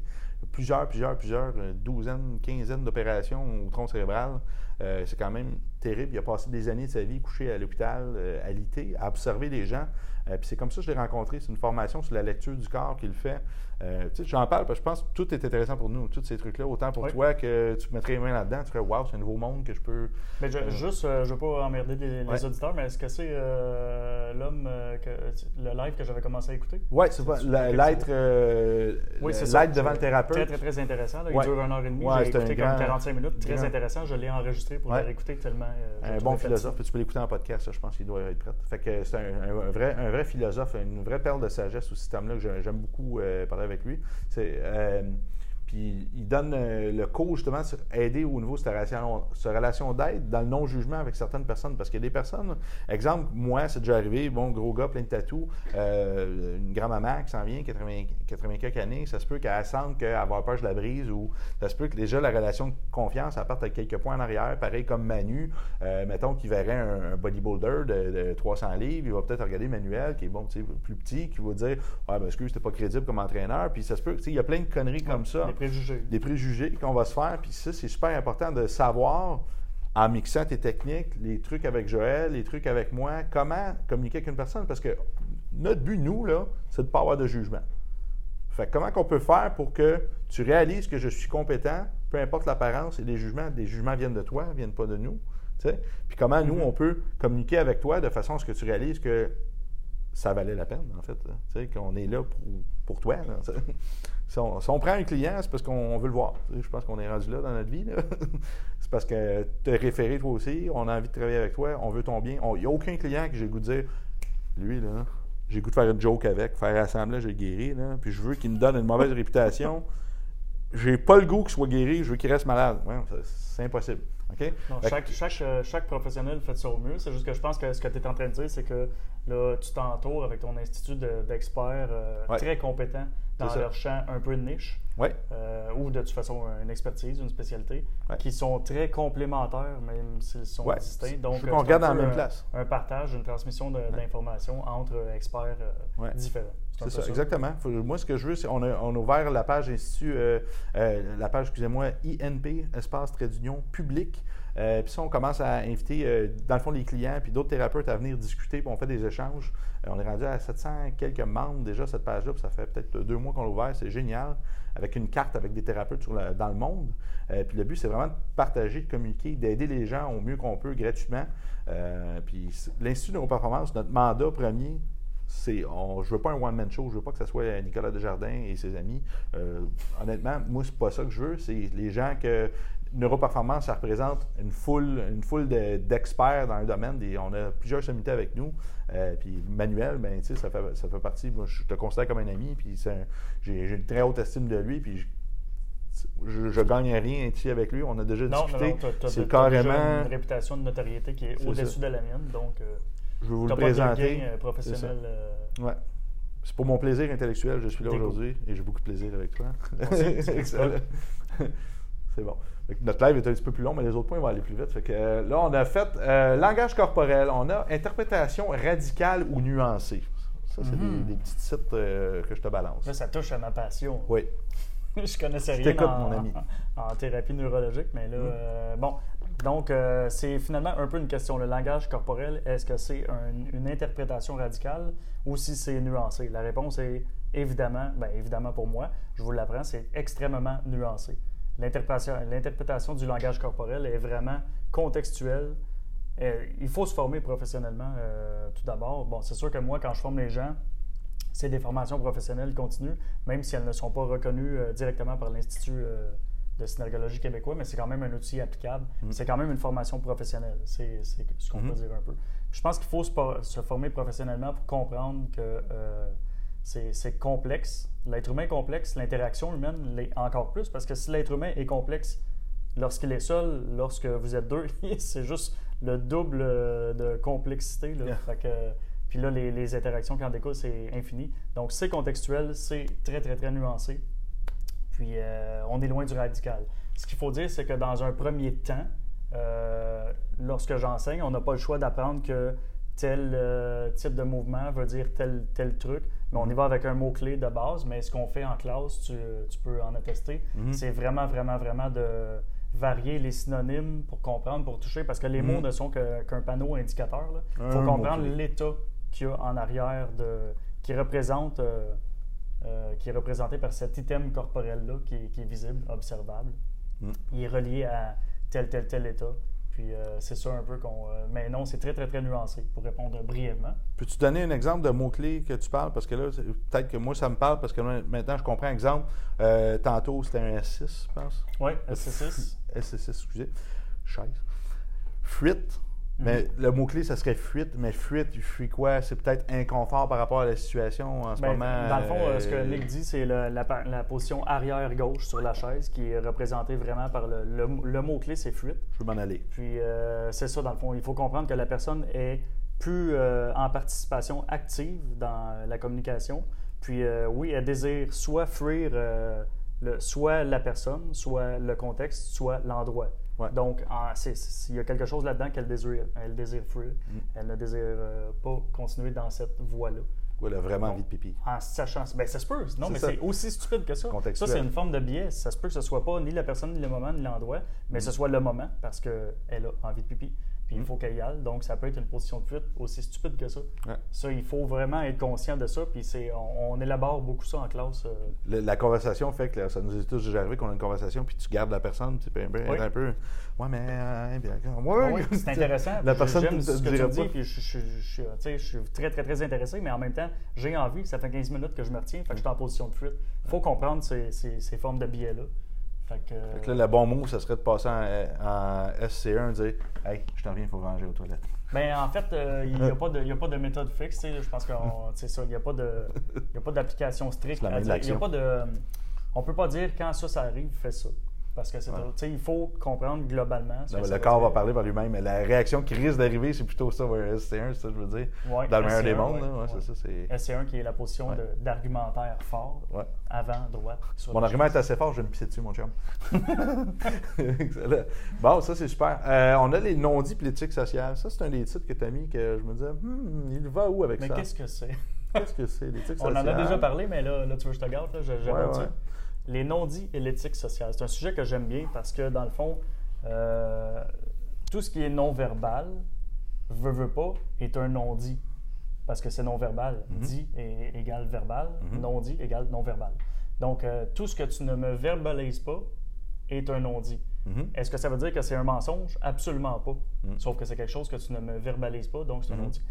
Plusieurs, plusieurs, plusieurs, douzaines, quinzaines d'opérations au tronc cérébral. c'est quand même terrible. Il a passé des années de sa vie couché à l'hôpital, à l'IT, à observer les gens. puis c'est comme ça que je l'ai rencontré. C'est une formation sur la lecture du corps qu'il fait. Euh, j'en parle parce que je pense que tout est intéressant pour nous, tous ces trucs-là. Autant pour toi que tu mettrais les mains là-dedans, tu ferais Waouh, c'est un nouveau monde que je peux. Mais je, euh, juste, euh, je veux pas emmerder les, auditeurs, mais est-ce que c'est l'homme, le live que j'avais commencé à écouter? Oui, c'est l'être oui, devant le thérapeute. Très, très, très intéressant. Il dure une heure et demie. J'ai écouté comme 45 minutes. Très intéressant. Je l'ai enregistré pour l'écouter tellement. un bon philosophe. Tu peux l'écouter en podcast, je pense qu'il doit être prêt. Fait que c'est un, vrai, un vrai philosophe, une vraie perle de sagesse au système-là que j'aime beaucoup parler avec lui. C'est, euh, puis il donne euh, le cours justement sur aider au niveau de cette relation, relation d'aide dans le non-jugement avec certaines personnes. Parce qu'il y a des personnes, exemple, moi, c'est déjà arrivé, bon, gros gars, plein de tatous, euh, une grand-maman qui s'en vient, 80, 80 quelques années, ça se peut qu'elle sente qu'avoir peur, je la brise, ou ça se peut que déjà la relation de confiance, elle parte avec quelques points en arrière, pareil comme Manu, euh, mettons qu'il verrait un, bodybuilder de, 300 livres, il va peut-être regarder Manuel, qui est bon, plus petit, qui va dire, ah, ben, excuse, c'était pas crédible comme entraîneur, puis ça se peut, il y a plein de conneries comme ça préjugés. Des préjugés qu'on va se faire. Puis ça, c'est super important de savoir, en mixant tes techniques, les trucs avec Joël, les trucs avec moi, comment communiquer avec une personne. Parce que notre but, nous, là, c'est de ne pas avoir de jugement. Fait comment qu'on peut faire pour que tu réalises que je suis compétent, peu importe l'apparence et les jugements, les jugements viennent de toi, viennent pas de nous. Puis comment nous, mm-hmm. on peut communiquer avec toi de façon à ce que tu réalises que ça valait la peine, en fait. Qu'on est là pour, pour toi. Si on, prend un client, c'est parce qu'on veut le voir. Je pense qu'on est rendu là dans notre vie. c'est parce que tu es référé toi aussi, on a envie de travailler avec toi, on veut ton bien. Il n'y a aucun client que j'ai goût de dire lui, là, j'ai goût de faire une joke avec, faire assemblage, j'ai guéri, là, puis je veux qu'il me donne une mauvaise réputation. J'ai pas le goût qu'il soit guéri, je veux qu'il reste malade. c'est impossible. chaque, chaque, euh, chaque, professionnel fait ça au mieux. C'est juste que je pense que ce que tu es en train de dire, c'est que là, tu t'entoures avec ton institut d'experts euh, très compétents dans leur champ un peu de niche, euh, ou de toute façon une expertise, une spécialité, qui sont très complémentaires, même s'ils sont distincts. Donc, qu'on regarde dans la même place. Un, partage, une transmission d'informations entre experts euh, différents. C'est ça, exactement. moi, ce que je veux, c'est on a, on a ouvert la page Institut, euh, la page, excusez-moi, INP, espace trait d'union public. Euh, puis ça, on commence à inviter, euh, dans le fond, les clients puis d'autres thérapeutes à venir discuter, puis on fait des échanges. Euh, on est rendu à 700 quelques membres déjà, cette page-là, ça fait peut-être deux mois qu'on l'a ouvert. C'est génial, avec une carte avec des thérapeutes dans le monde. puis le but, c'est vraiment de partager, de communiquer, d'aider les gens au mieux qu'on peut gratuitement. puis l'Institut de Neuroperformance, notre mandat premier, c'est on, je veux pas un one-man show, je veux pas que ce soit Nicolas Desjardins et ses amis. honnêtement, moi, c'est pas ça que je veux. C'est les gens que Neuroperformance, ça représente une foule, une foule d'experts dans un domaine. Et on a plusieurs sommités avec nous. Euh, puis Manuel, ben, ça, fait, ça fait partie. Moi, je te considère comme un ami. Puis j'ai une très haute estime de lui. Puis je, je gagne rien ici avec lui. On a déjà Non, non, discuté. non, t'as- t'as- C'est t'as déjà carrément. une réputation de notoriété qui est au-dessus de la mienne, donc euh, Je vais vous le présenter. gain euh, professionnel. euh, Ouais. C'est pour mon plaisir intellectuel, je suis là aujourd'hui et j'ai beaucoup de plaisir avec toi. aussi, c'est Excellent. C'est bon. Notre live est un petit peu plus long, mais les autres points vont aller plus vite. Fait que, euh, là, on a fait euh, langage corporel, on a interprétation radicale ou nuancée. Ça, c'est des, des petits sites euh, que je te balance. Là, ça touche à ma passion. Oui. je connaissais Je rien en, mon ami. en thérapie neurologique, mais là, euh, bon. Donc, c'est finalement un peu une question. Le langage corporel, est-ce que c'est un- une interprétation radicale ou si c'est nuancé? La réponse est évidemment, ben évidemment pour moi, je vous l'apprends, c'est extrêmement nuancé. L'interprétation, du langage corporel est vraiment contextuelle. Euh, il faut se former professionnellement euh, tout d'abord. Bon, c'est sûr que moi, quand je forme les gens, c'est des formations professionnelles continues, même si elles ne sont pas reconnues euh, directement par l'Institut euh, de synergologie québécois, mais c'est quand même un outil applicable. Mhm. C'est quand même une formation professionnelle. C'est ce qu'on peut dire un peu. Je pense qu'il faut se, former professionnellement pour comprendre que c'est complexe. L'être humain est complexe, l'interaction humaine l'est encore plus, parce que si l'être humain est complexe lorsqu'il est seul, lorsque vous êtes deux, c'est juste le double de complexité. là. Yeah. Fait que- puis là, les, les interactions qui en découlent, c'est infini. Donc, c'est contextuel, c'est très, très, très nuancé. Puis, euh, on est loin du radical. Ce qu'il faut dire, c'est que dans un premier temps, euh, lorsque j'enseigne, on n'a pas le choix d'apprendre que tel euh, type de mouvement veut dire tel, tel truc. Mais on y va avec un mot-clé de base. Mais ce qu'on fait en classe, tu, tu peux en attester, Mhm. c'est vraiment, vraiment, vraiment de varier les synonymes pour comprendre, pour toucher, parce que les Mhm. mots ne sont qu'un panneau indicateur. Il Un faut comprendre l'état qu'il y a en arrière, de, qui, représente, euh, euh, qui est représenté par cet item corporel-là qui, est- qui est visible, observable. Mhm. Il est relié à tel, tel, tel état. Puis euh, c'est ça un peu qu'on. euh, mais non, c'est très, très, très nuancé pour répondre brièvement. Peux-tu donner un exemple de mot-clé que tu parles? Parce que là, peut-être que moi, ça me parle parce que maintenant, je comprends. Exemple, euh, tantôt, c'était un S6, je pense. Oui, SC6. S6, excusez. Chaise. Fuite. Mhm. Mais le mot-clé, ça serait fuite. Mais fuite, fuit quoi? C'est peut-être inconfort par rapport à la situation en ce Ben, moment. dans le fond, euh, ce que euh, Nick dit, c'est la, position arrière-gauche sur la chaise qui est représentée vraiment par le, le- le mot-clé, c'est fuite. Je veux m'en aller. Puis euh, c'est ça, dans le fond. Il faut comprendre que la personne est plus euh, en participation active dans la communication. Puis oui, elle désire soit fuir le- soit la personne, soit le contexte, soit l'endroit. Ouais. Donc, il y a quelque chose là-dedans qu'elle désire. Elle désire fuir. Mm. Elle ne désire euh, pas continuer dans cette voie-là. Ouais, elle a vraiment envie de pipi. En sachant. Ben, ça se peut. Non, mais c'est aussi stupide que ça. Contextuel. Ça, c'est une forme de biais. Ça se peut que ce soit pas ni la personne, ni le moment, ni l'endroit, mais Mm. ce soit le moment parce qu'elle a envie de pipi. Puis il faut qu'elle y aille. Donc, ça peut être une position de fuite aussi stupide que ça. Ouais. Ça, il faut vraiment être conscient de ça. Puis c'est, on, on élabore beaucoup ça en classe. euh. Le- la conversation fait que là, ça nous est tous déjà arrivé qu'on a une conversation, puis tu gardes la personne, tu peux un peu. Oui. un peu ouais, mais. euh, bien, ouais, oui, c'est intéressant. La Puis personne J'aime ce que tu dis. Puis je, je- suis très, très, très intéressé. Mais en même temps, j'ai envie. Ça fait 15 minutes que je me retiens. Fait que je suis en position de fuite. Il faut comprendre ces, ces- ces formes de biais-là. Fait que, Fait que là, le bon mot, ça serait de passer en, en SC1 et dire Hey, je t'en reviens, il faut ranger aux toilettes. Ben, en fait, euh, il n'y a, a pas de méthode fixe. Je pense qu'on, c'est ça, il n'y a pas d'application stricte. Il a pas de, on peut pas dire quand ça, ça arrive, fais ça. Parce que c'est, Ouais. tu sais, il faut comprendre globalement. ce Non, que mais ça le corps va parler par lui-même, mais la réaction qui risque d'arriver, c'est plutôt ça vers SC1, c'est ça que je veux dire. Ouais, Dans le meilleur des SC1, mondes, ouais, ouais, ouais. c'est ça. c'est... SC1 qui est la position Ouais. d'argumentaire fort, Ouais. avant, droite. sur Mon argument est assez fort, je vais me pisser dessus, mon chum. Bon, ça, c'est super. Euh, on a les non-dits puis l'éthique sociale. Ça, c'est un des titres que tu as mis que je me disais, Hmm, il va où avec Mais ça? qu'est-ce que c'est? Qu'est-ce que c'est, l'éthique On sociale? en a déjà parlé, mais là, là tu veux que je te garde, là, je- j'aborde Ouais, ouais. Les non-dits et l'éthique sociale. C'est un sujet que j'aime bien parce que, dans le fond, euh, tout ce qui est non-verbal, veut, veut pas, est un non-dit. Parce que c'est non-verbal. Mhm. Dit est égal verbal, Mhm. non-dit égale non-verbal. Donc, euh, tout ce que tu ne me verbalises pas est un non-dit. Mhm. Est-ce que ça veut dire que c'est un mensonge? Absolument pas. Sauf que c'est quelque chose que tu ne me verbalises pas, donc c'est un non-dit.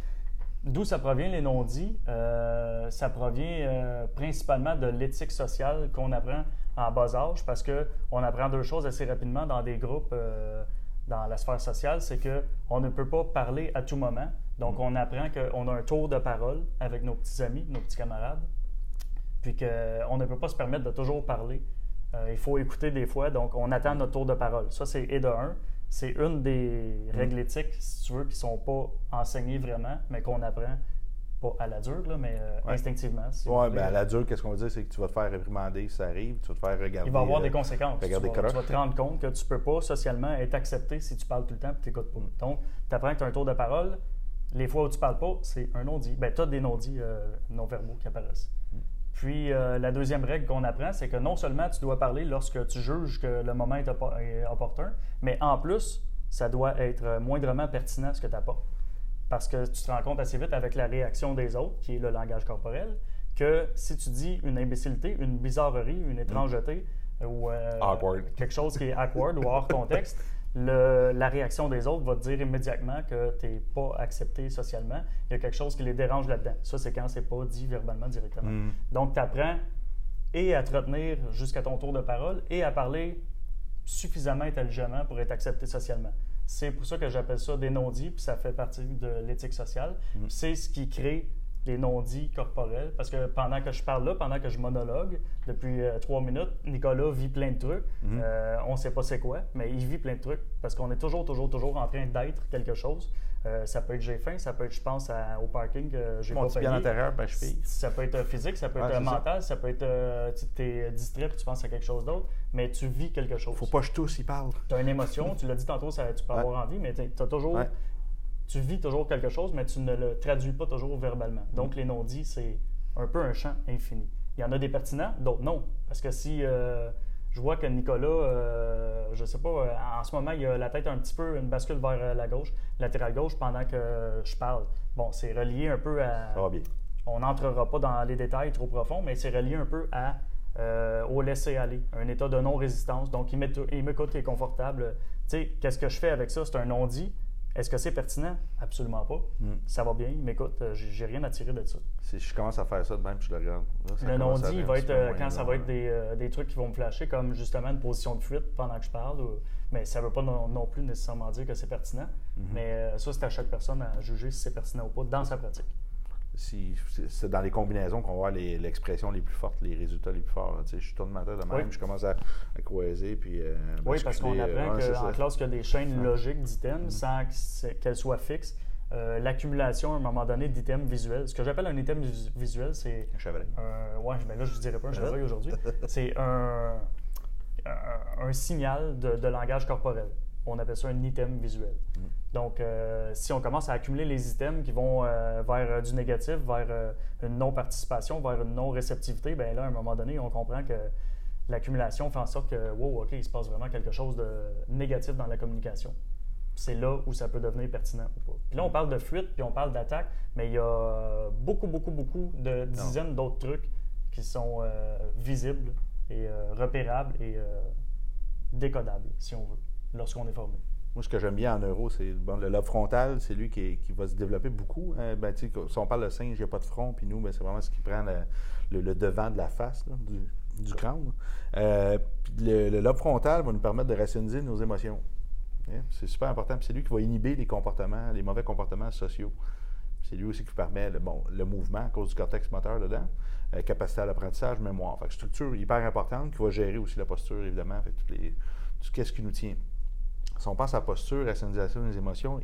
D'où ça provient les non-dits? Euh, ça provient euh, principalement de l'éthique sociale qu'on apprend en bas âge parce qu'on apprend deux choses assez rapidement dans des groupes euh, dans la sphère sociale, c'est qu'on ne peut pas parler à tout moment. Donc, on apprend qu'on a un tour de parole avec nos petits amis, nos petits camarades, puis qu'on ne peut pas se permettre de toujours parler il faut écouter des fois, donc on attend notre tour de parole. Ça, c'est et de un. C'est une des Mm. règles éthiques, si tu veux, qui ne sont pas enseignées vraiment, mais qu'on apprend, pas à la dure, là, mais euh, Ouais. instinctivement. si Oui, ben à la dure, qu'est-ce qu'on va dire, c'est que tu vas te faire réprimander si ça arrive, tu vas te faire regarder. Il va y avoir euh, des conséquences. Tu vas, tu vas te rendre compte que tu ne peux pas socialement être accepté si tu parles tout le temps et tu n'écoutes pas. Mm. Donc, tu apprends que tu as un tour de parole. Les fois où tu ne parles pas, c'est un non-dit. Ben, tu as des non-dits euh, non-verbaux qui apparaissent. Puis, euh, la deuxième règle qu'on apprend, c'est que non seulement tu dois parler lorsque tu juges que le moment est, oppo- est opportun, mais en plus, ça doit être moindrement pertinent ce que tu apportes. Parce que tu te rends compte assez vite avec la réaction des autres, qui est le langage corporel, que si tu dis une imbécilité, une bizarrerie, une étrangeté, ou euh, quelque chose qui est awkward ou hors contexte, le- la réaction des autres va te dire immédiatement que tu n'es pas accepté socialement. Il y a quelque chose qui les dérange là-dedans. Ça, c'est quand c'est pas dit verbalement directement. Mm. Donc, tu apprends et à te retenir jusqu'à ton tour de parole et à parler suffisamment intelligemment pour être accepté socialement. C'est pour ça que j'appelle ça des non-dits, puis ça fait partie de l'éthique sociale. Mm. Puis C'est ce qui crée les non-dits corporels. Parce que pendant que je parle là, pendant que je monologue, depuis euh, trois minutes, Nicolas vit plein de trucs. Mhm. Euh, on ne sait pas c'est quoi, mais il vit plein de trucs parce qu'on est toujours, toujours, toujours en train d'être quelque chose. Euh, ça peut être j'ai faim, ça peut être je pense à- au parking que j'ai pas payé. bien antérieur, ben je fille. Ça peut être physique, ça peut Ouais, être c'est ça. mental, ça. peut être tu es distrait puis tu penses à quelque chose d'autre, mais tu vis quelque chose. Faut pas que je tousse, il parle. Tu as une émotion, tu l'as dit tantôt, ça, tu peux Ouais. avoir envie, mais tu as toujours. Ouais. Tu vis toujours quelque chose, mais tu ne le traduis pas toujours verbalement. Mm. Donc, les non-dits, c'est un peu un champ infini. Il y en a des pertinents, d'autres non. Parce que si euh, je vois que Nicolas, euh, je sais pas, euh, en ce moment, il a la tête un petit peu, une bascule vers euh, la gauche, latérale gauche, pendant que je parle. Bon, c'est relié un peu à. Ça va bien. On n'entrera pas dans les détails trop profonds, mais c'est relié un peu à, euh, au laisser-aller, un état de non-résistance. Donc, il m'écoute, il est confortable. Tu sais, qu'est-ce que je fais avec ça? C'est un non-dit. Est-ce que c'est pertinent? Absolument pas. Mm. Ça va bien, il m'écoute, euh, j'ai rien à tirer de ça. Si je commence à faire ça de même, puis je le regarde. là, Le non-dit va être euh, quand ça va être des, euh, des trucs qui vont me flasher, comme justement une position de fuite pendant que je parle. ou- mais ça ne veut pas non, non plus nécessairement dire que c'est pertinent. Mhm. Mais euh, ça, c'est à chaque personne à juger si c'est pertinent ou pas dans sa pratique. Si, c'est- dans les combinaisons qu'on les- l'expression les plus fortes, les résultats les plus forts. là. Tu sais, je tourne ma tête de même, Oui. je commence à, à croiser. Puis, euh, Oui, parce qu'on basculer, apprend euh, ouais, qu'en classe, il y a des chaînes Ouais. logiques d'items sans que c'est- qu'elles soient fixes. Euh, L'accumulation, à un moment donné, d'items visuels. Ce que j'appelle un item vis- visuel, c'est Un chevreuil. un. Ouais, mais là, je ne dirais pas un chevreuil aujourd'hui. C'est un, un, un signal de, de langage corporel. On appelle ça un item visuel. Mm. Donc, euh, si on commence à accumuler les items qui vont euh, vers euh, du négatif, vers euh, une non-participation, vers une non-réceptivité, bien là, à un moment donné, on comprend que l'accumulation fait en sorte que, wow, OK, il se passe vraiment quelque chose de négatif dans la communication. C'est là où ça peut devenir pertinent ou pas. Puis là, on parle de fuite, puis on parle d'attaque, mais il y a beaucoup, beaucoup, beaucoup de dizaines d'autres trucs qui sont visibles et repérables et décodables, si on veut, lorsqu'on est formé. Moi, ce que j'aime bien en neuro, c'est bon, le lobe frontal, c'est lui qui, est- qui va se développer beaucoup. hein. Ben, si on parle de singe, il n'y a pas de front, puis nous, ben, c'est vraiment ce qui prend le, le- le devant de la face, là, du, du crâne. Euh, le, le lobe frontal va nous permettre de rationaliser nos émotions. Hein, C'est super important. C'est lui qui va inhiber les comportements, les mauvais comportements sociaux. C'est lui aussi qui permet le, bon, le mouvement à cause du cortex moteur dedans, euh, capacité à l'apprentissage, mémoire. Fait que structure hyper importante qui va gérer aussi la posture, évidemment, toutes les, tout ce qui nous tient. Si on pense à posture, rationalisation des émotions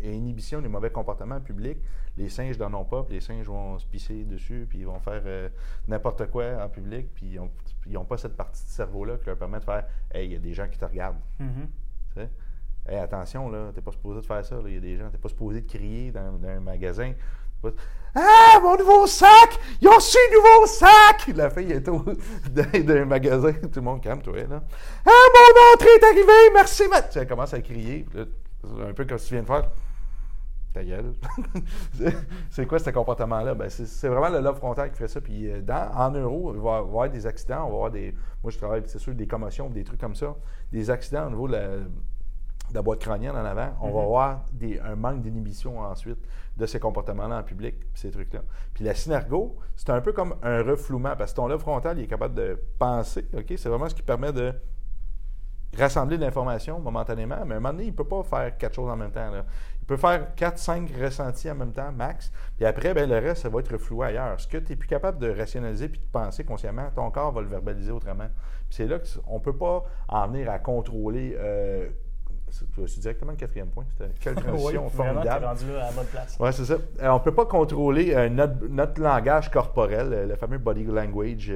inhibition des mauvais comportements publics, les singes n'en ont pas, puis les singes vont se pisser dessus, puis ils vont faire euh, n'importe quoi en public, puis ils n'ont pas cette partie de cerveau-là qui leur permet de faire Hey, il y a des gens qui te regardent. Tu sais? Hey, attention, là, t'es pas supposé de faire ça. Il y a des gens, t'es pas supposé de crier dans, dans un magasin. Ah, mon nouveau sac! Ils ont su un nouveau sac! La fille est au, dans, dans un magasin. Tout le monde calme, toi, là. Ah, mon entrée est arrivée! Merci, ma... Elle commence à crier. un peu comme si tu viens de faire. Ta gueule. C'est- quoi ce comportement-là? Ben, c'est, vraiment le lobe frontal qui fait ça. Puis euh, en euro, il va y avoir des accidents, on va avoir des. Moi, je travaille, c'est sûr, des commotions, des trucs comme ça. Des accidents au niveau de la, de la boîte crânienne en avant. On va Mhm. avoir des, un manque d'inhibition ensuite de ces comportements-là en public, puis ces trucs-là. Puis la synergo, c'est un peu comme un reflouement, parce que ton lobe frontal, il est capable de penser, OK? C'est vraiment ce qui permet de rassembler de l'information momentanément, mais à un moment donné, il ne peut pas faire quatre choses en même temps. Il peut faire quatre, cinq ressentis en même temps, max. Puis après, ben, le reste, ça va être flou ailleurs. Ce que tu n'es plus capable de rationaliser puis de penser consciemment, ton corps va le verbaliser autrement. c'est là qu'on ne peut pas en venir à contrôler. Euh, c'est directement le quatrième point. C'était quelle transition oui, formidable. rendu là à la bonne place. Oui, c'est ça. Euh, on ne peut pas contrôler euh, notre, langage corporel, euh, le fameux body language,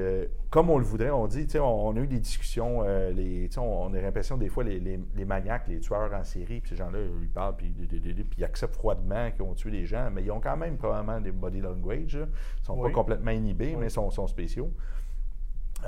comme on le voudrait. On dit, on, on a eu des discussions, les, on, a l'impression des fois les, les, maniaques, les tueurs en série, puis ces gens-là, ils parlent, puis, ils acceptent froidement qu'ils ont tué des gens, mais ils ont quand même probablement des body language. Ils ne sont pas complètement inhibés, mais ils sont, sont spéciaux.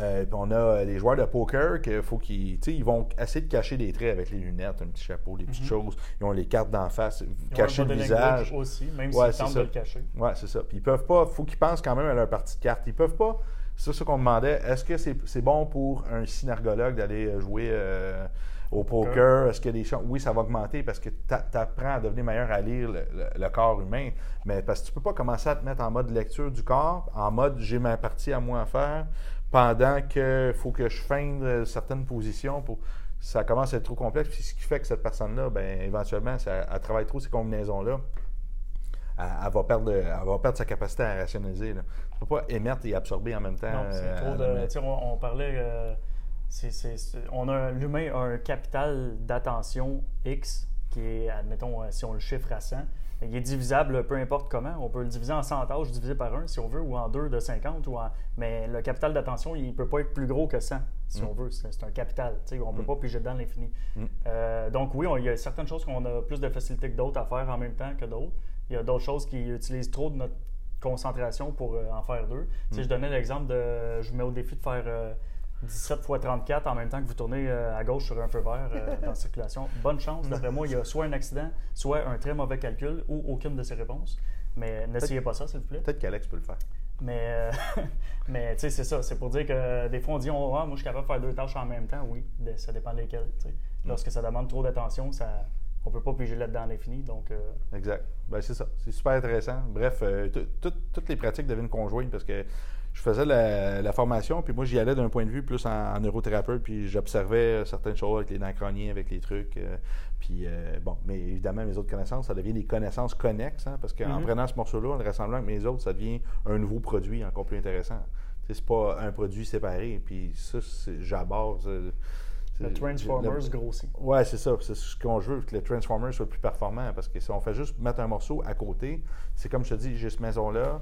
Euh, puis on a les joueurs de poker qu'il faut qu'ils ils vont essayer de cacher des traits avec les lunettes, un petit chapeau, des petites mhm. choses. Ils ont les cartes d'en face, cacher le visage. aussi, même s'ils tentent de le cacher. Oui, c'est ça. Puis ils peuvent pas, faut qu'ils pensent quand même à leur partie de cartes. Ils peuvent pas. C'est ça qu'on demandait. Est-ce que c'est bon pour un synergologue d'aller euh, jouer euh, au poker? Est-ce que des choses. Oui, ça va augmenter parce que tu apprends à devenir meilleur à lire le, corps humain. Mais parce que tu peux pas commencer à te mettre en mode lecture du corps, en mode j'ai ma partie à moi à faire pendant qu'il faut que je feigne certaines positions pour ça commence à être trop complexe. Puis ce qui fait que cette personne-là, ben, éventuellement, ça, elle travaille trop ces combinaisons-là. Elle, va perdre, elle va perdre sa capacité à rationaliser. Là. ne peux pas émettre et absorber en même temps. Non, c'est trop euh, de. On, on, parlait. Euh, on a l'humain a un capital d'attention X qui est, admettons, euh, si on le chiffre à 100, il est divisable peu importe comment. On peut le diviser en 100 tâches divisé par 1 si on veut, ou en 2 de 50. Ou Mais le capital d'attention, il ne peut pas être plus gros que 100 si mm. on veut. C'est un capital. on ne peut mm. pas piger dedans l'infini. Mm. Euh, donc oui, il y a certaines choses qu'on a plus de facilité que d'autres à faire en même temps que d'autres. Il y a d'autres choses qui utilisent trop de notre concentration pour euh, en faire deux. Je donnais l'exemple de, je vous mets au défi de faire... Euh, 17 x 34 en même temps que vous tournez euh, à gauche sur un feu vert euh, dans la circulation. Bonne chance. D'après moi, il y a soit un accident, soit un très mauvais calcul ou aucune de ces réponses. Mais n'essayez pas ça, s'il vous plaît. Peut-être qu'Alex peut le faire. Mais, euh, mais tu sais, c'est ça. C'est pour dire que des fois, on dit oh, ah, moi, je suis capable de faire deux tâches en même temps. Oui, ça dépend desquelles. Mm. Lorsque ça demande trop d'attention, ça, on ne peut pas piger là-dedans à l'infini. Donc, Exact. Ben, c'est ça. C'est super intéressant. Bref, toutes les pratiques deviennent conjointes parce que je faisais la, formation, puis moi, j'y allais d'un point de vue plus en, neurothérapeute, puis j'observais certaines choses avec les dents crâniens, avec les trucs. Euh, puis, euh, bon, mais évidemment, mes autres connaissances, ça devient des connaissances connexes, hein, parce qu'en mm-hmm. prenant ce morceau-là, en le rassemblant avec mes autres, ça devient un nouveau produit encore plus intéressant. C'est pas un produit séparé, puis ça, j'aborde. Le Transformers grossit. Oui, c'est ça. C'est ce qu'on veut, que le Transformers soit plus performant. Parce que si on fait juste mettre un morceau à côté, c'est comme je te dis, j'ai cette maison-là,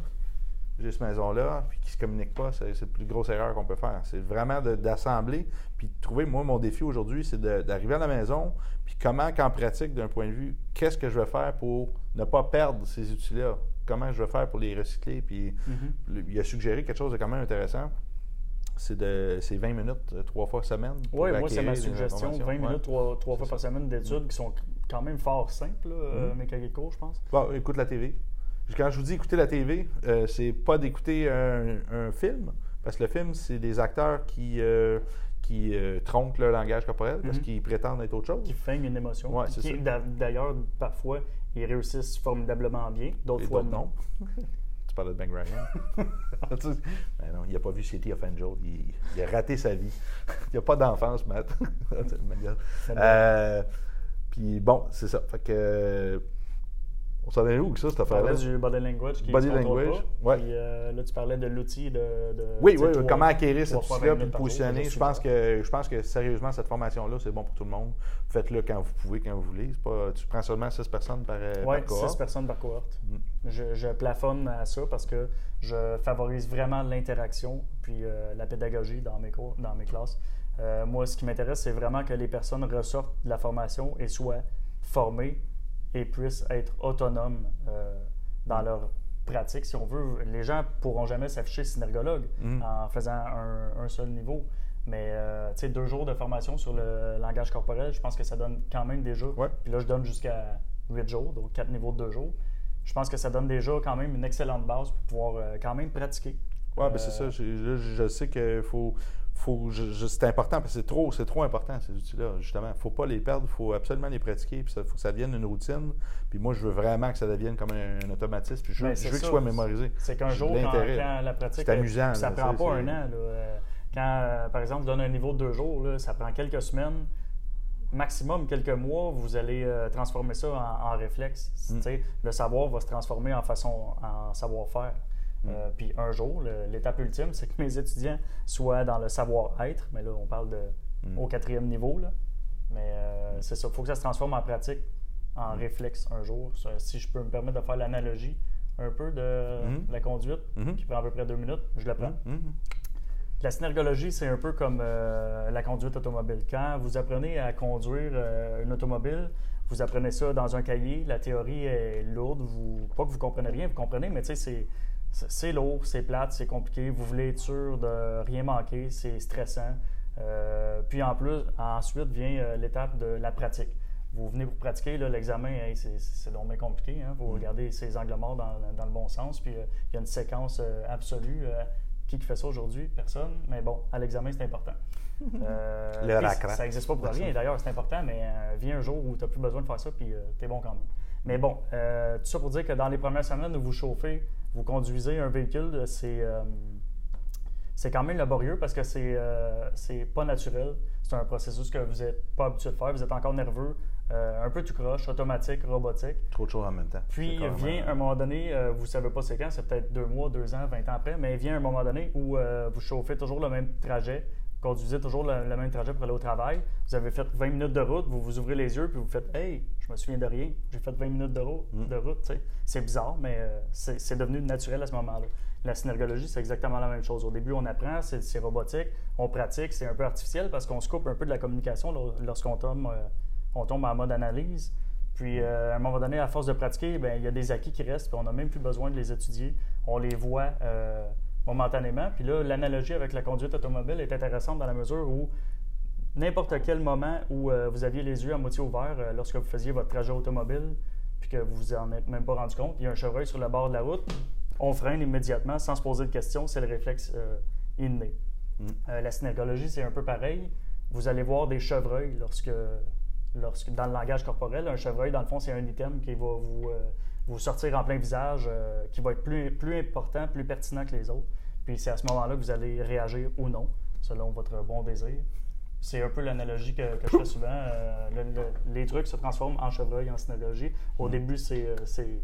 j'ai cette maison-là, puis qui ne se communique pas, c'est la plus grosse erreur qu'on peut faire. C'est vraiment d'assembler, puis de trouver, moi, mon défi aujourd'hui, c'est d'arriver à la maison, puis comment, qu'en pratique, d'un point de vue, qu'est-ce que je vais faire pour ne pas perdre ces outils-là? Comment je vais faire pour les recycler? Puis mm-hmm. il a suggéré quelque chose de quand même intéressant. C'est de 20 minutes, euh, trois fois semaine. Oui, moi, c'est ma suggestion. 20 minutes, trois, fois par semaine d'études qui sont quand même fort simples, là, cahiers de cours, je pense. Bon, écoute la TV. Quand je vous dis écouter la TV, euh, c'est pas d'écouter un, film, parce que le film, c'est des acteurs qui, euh, qui euh, trompent leur langage corporel parce mhm. qu'ils prétendent être autre chose. Qui feignent une émotion. D'ailleurs, parfois, ils réussissent formidablement bien, d'autres fois non. tu parlais de Ben Ryan. ben non, il n'a pas vu City of Angel. Il, a raté sa vie. il n'a pas d'enfance, Matt. Puis bon, c'est ça. Fait que on s'en est où ça, cette affaire-là? Du body language qui Body language, ouais. Puis euh, là, tu parlais de l'outil de, Oui, oui, comment acquérir cet outil-là puis le positionner. Je pense, que, je pense que sérieusement, cette formation-là, c'est bon pour tout le monde. Faites-le quand vous pouvez, quand vous voulez. Pas, tu prends seulement 6 personnes par, euh, ouais, cohorte. Oui, 6 personnes par cohorte. Mm. Je, plafonne à ça parce que je favorise vraiment l'interaction puis euh, la pédagogie dans mes cours, dans mes classes. moi, ce qui m'intéresse, c'est vraiment que les personnes ressortent de la formation et soient formées et puissent être autonomes euh, dans leur pratique, si on veut. Les gens pourront jamais s'afficher synergologue mm. en faisant un, seul niveau. Mais euh, tu sais, deux jours de formation sur le langage corporel, je pense que ça donne quand même déjà. Puis là, je donne jusqu'à huit jours, donc quatre niveaux de deux jours. Je pense que ça donne déjà quand même une excellente base pour pouvoir euh, quand même pratiquer. Oui, ben c'est ça. Je, je sais qu'il faut, faut, c'est important parce que c'est trop, c'est trop important ces outils-là, justement. Il ne faut pas les perdre, il faut absolument les pratiquer, puis il faut que ça devienne une routine. Puis moi, je veux vraiment que ça devienne comme un, automatisme, puis je, veux, que ce soit mémorisé. C'est qu'un jour, quand, la pratique, c'est amusant. Ça ne prend pas un an. Quand, euh, par exemple, donne un niveau de deux jours, ça prend quelques semaines maximum quelques mois, vous allez euh, transformer ça en, réflexe. Mm. Le savoir va se transformer en façon, en savoir-faire. Mm. Euh, puis un jour, l'étape ultime, c'est que mes étudiants soient dans le savoir-être, mais là, on parle de, mm. au quatrième niveau. Là. Mais euh, c'est ça, il faut que ça se transforme en pratique, en réflexe un jour. Si je peux me permettre de faire l'analogie un peu de la conduite, mm-hmm. qui prend à peu près deux minutes, je le prends. Mm-hmm. La synergologie, c'est un peu comme euh, la conduite automobile. Quand vous apprenez à conduire une automobile, vous apprenez ça dans un cahier, la théorie est lourde, vous, pas que vous comprenez rien, vous comprenez, mais tu sais, c'est lourd, c'est plate, c'est compliqué, vous voulez être sûr de rien manquer, c'est stressant. Euh, puis en plus, ensuite vient l'étape de la pratique. Vous venez pour pratiquer, l'examen, c'est donc bien compliqué. Hein? Vous mm. regardez ces angles morts dans, dans, le bon sens, puis il y a une séquence absolue qui, fait ça aujourd'hui? Personne. Mais bon, à l'examen, c'est important. Euh, le Ça n'existe pas pour rien. D'ailleurs, c'est important, mais euh, vient un jour où tu n'as plus besoin de faire ça, puis euh, tu es bon quand même. Mais bon, tout ça pour dire que dans les premières semaines où vous chauffez, vous conduisez un véhicule, c'est c'est quand même laborieux parce que c'est c'est pas naturel. C'est un processus que vous n'êtes pas habitué de faire. Vous êtes encore nerveux, euh, un peu tout croche, automatique, robotique. Trop de choses en même temps. Puis vient un moment donné, euh, vous ne savez pas c'est quand, c'est peut-être deux mois, deux ans, vingt ans après, mais vient un moment donné où euh, vous chauffez toujours le même trajet, conduisez toujours le, même trajet pour aller au travail. Vous avez fait 20 minutes de route, vous vous ouvrez les yeux, puis vous faites Hey, je me souviens de rien, j'ai fait 20 minutes de, route. Mm. de route. C'est bizarre, mais c'est devenu naturel à ce moment-là. La synergologie, c'est exactement la même chose. Au début, on apprend, c'est robotique, on pratique, c'est un peu artificiel parce qu'on se coupe un peu de la communication lorsqu'on tombe on tombe en mode analyse. Puis, euh, à un moment donné, à force de pratiquer, bien, il y a des acquis qui restent, puis on n'a même plus besoin de les étudier. On les voit euh, momentanément. Puis là, l'analogie avec la conduite automobile est intéressante dans la mesure où n'importe quel moment où euh, vous aviez les yeux à moitié ouverts lorsque vous faisiez votre trajet automobile, puis que vous vous en êtes même pas rendu compte, il y a un chevreuil sur le bord de la route, on freine immédiatement sans se poser de questions, c'est le réflexe inné. Mm. la synergologie, c'est un peu pareil. Vous allez voir des chevreuils lorsque dans le langage corporel, un chevreuil, dans le fond, c'est un item qui va vous, euh, vous sortir en plein visage, euh, qui va être plus, plus important, plus pertinent que les autres. Puis c'est à ce moment-là que vous allez réagir ou non, selon votre bon désir. C'est un peu l'analogie que, je fais souvent. Euh, les trucs se transforment en chevreuil, en synologie. Au mm. début, c'est. c'est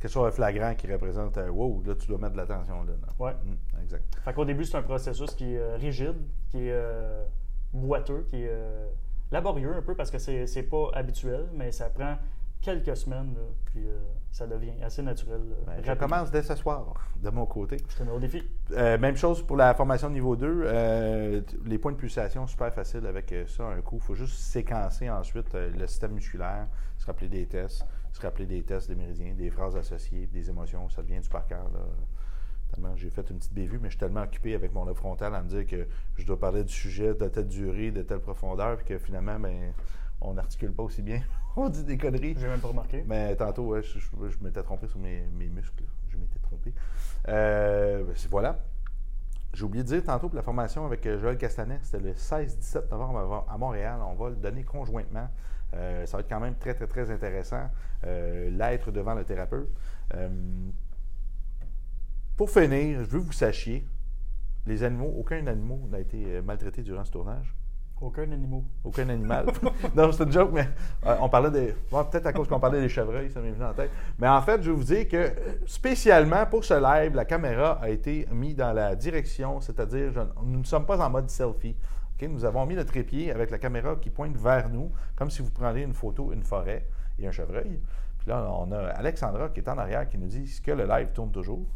quelque chose de flagrant qui représente wow, là, tu dois mettre de l'attention là. Oui. Mm, exact. Fait qu'au début, c'est un processus qui est rigide, qui est boiteux, qui est laborieux un peu parce que c'est pas habituel, mais ça prend quelques semaines, puis euh, ça devient assez naturel. Ben, je commence dès ce soir, de mon côté. Je te mets au défi. Euh, même chose pour la formation niveau 2. Euh, les points de pulsation, super facile avec ça, un coup. Il faut juste séquencer ensuite le système musculaire, se rappeler des tests, se rappeler des tests des méridiens, des phrases associées, des émotions. Ça devient du par cœur. J'ai fait une petite bévue, mais je suis tellement occupé avec mon lobe frontal à me dire que je dois parler du sujet de telle durée, de telle profondeur, puis que finalement, ben, on n'articule pas aussi bien. on dit des conneries. J'ai même pas remarqué. Mais tantôt, je, m'étais trompé sur mes, muscles. Je m'étais trompé. Euh, ben, voilà. J'ai oublié de dire tantôt que la formation avec euh, Joël Castanet, c'était le 16-17 novembre à Montréal. On va le donner conjointement. Euh, ça va être quand même très, très, très intéressant. L'être devant le thérapeute. Pour finir, je veux que vous sachiez, les animaux, aucun animal n'a été maltraité durant ce tournage. Aucun animal. Aucun animal. non, c'est une joke, mais euh, on parlait des. peut-être à cause qu'on parlait des chevreuils, ça m'est venu en tête. Mais en fait, je vais vous dire que spécialement pour ce live, la caméra a été mise dans la direction, c'est-à-dire nous ne sommes pas en mode selfie. Nous avons mis le trépied avec la caméra qui pointe vers nous, comme si vous preniez une photo, une forêt et un chevreuil. Puis là, on a Alexandra qui est en arrière qui nous dit est-ce que le live tourne toujours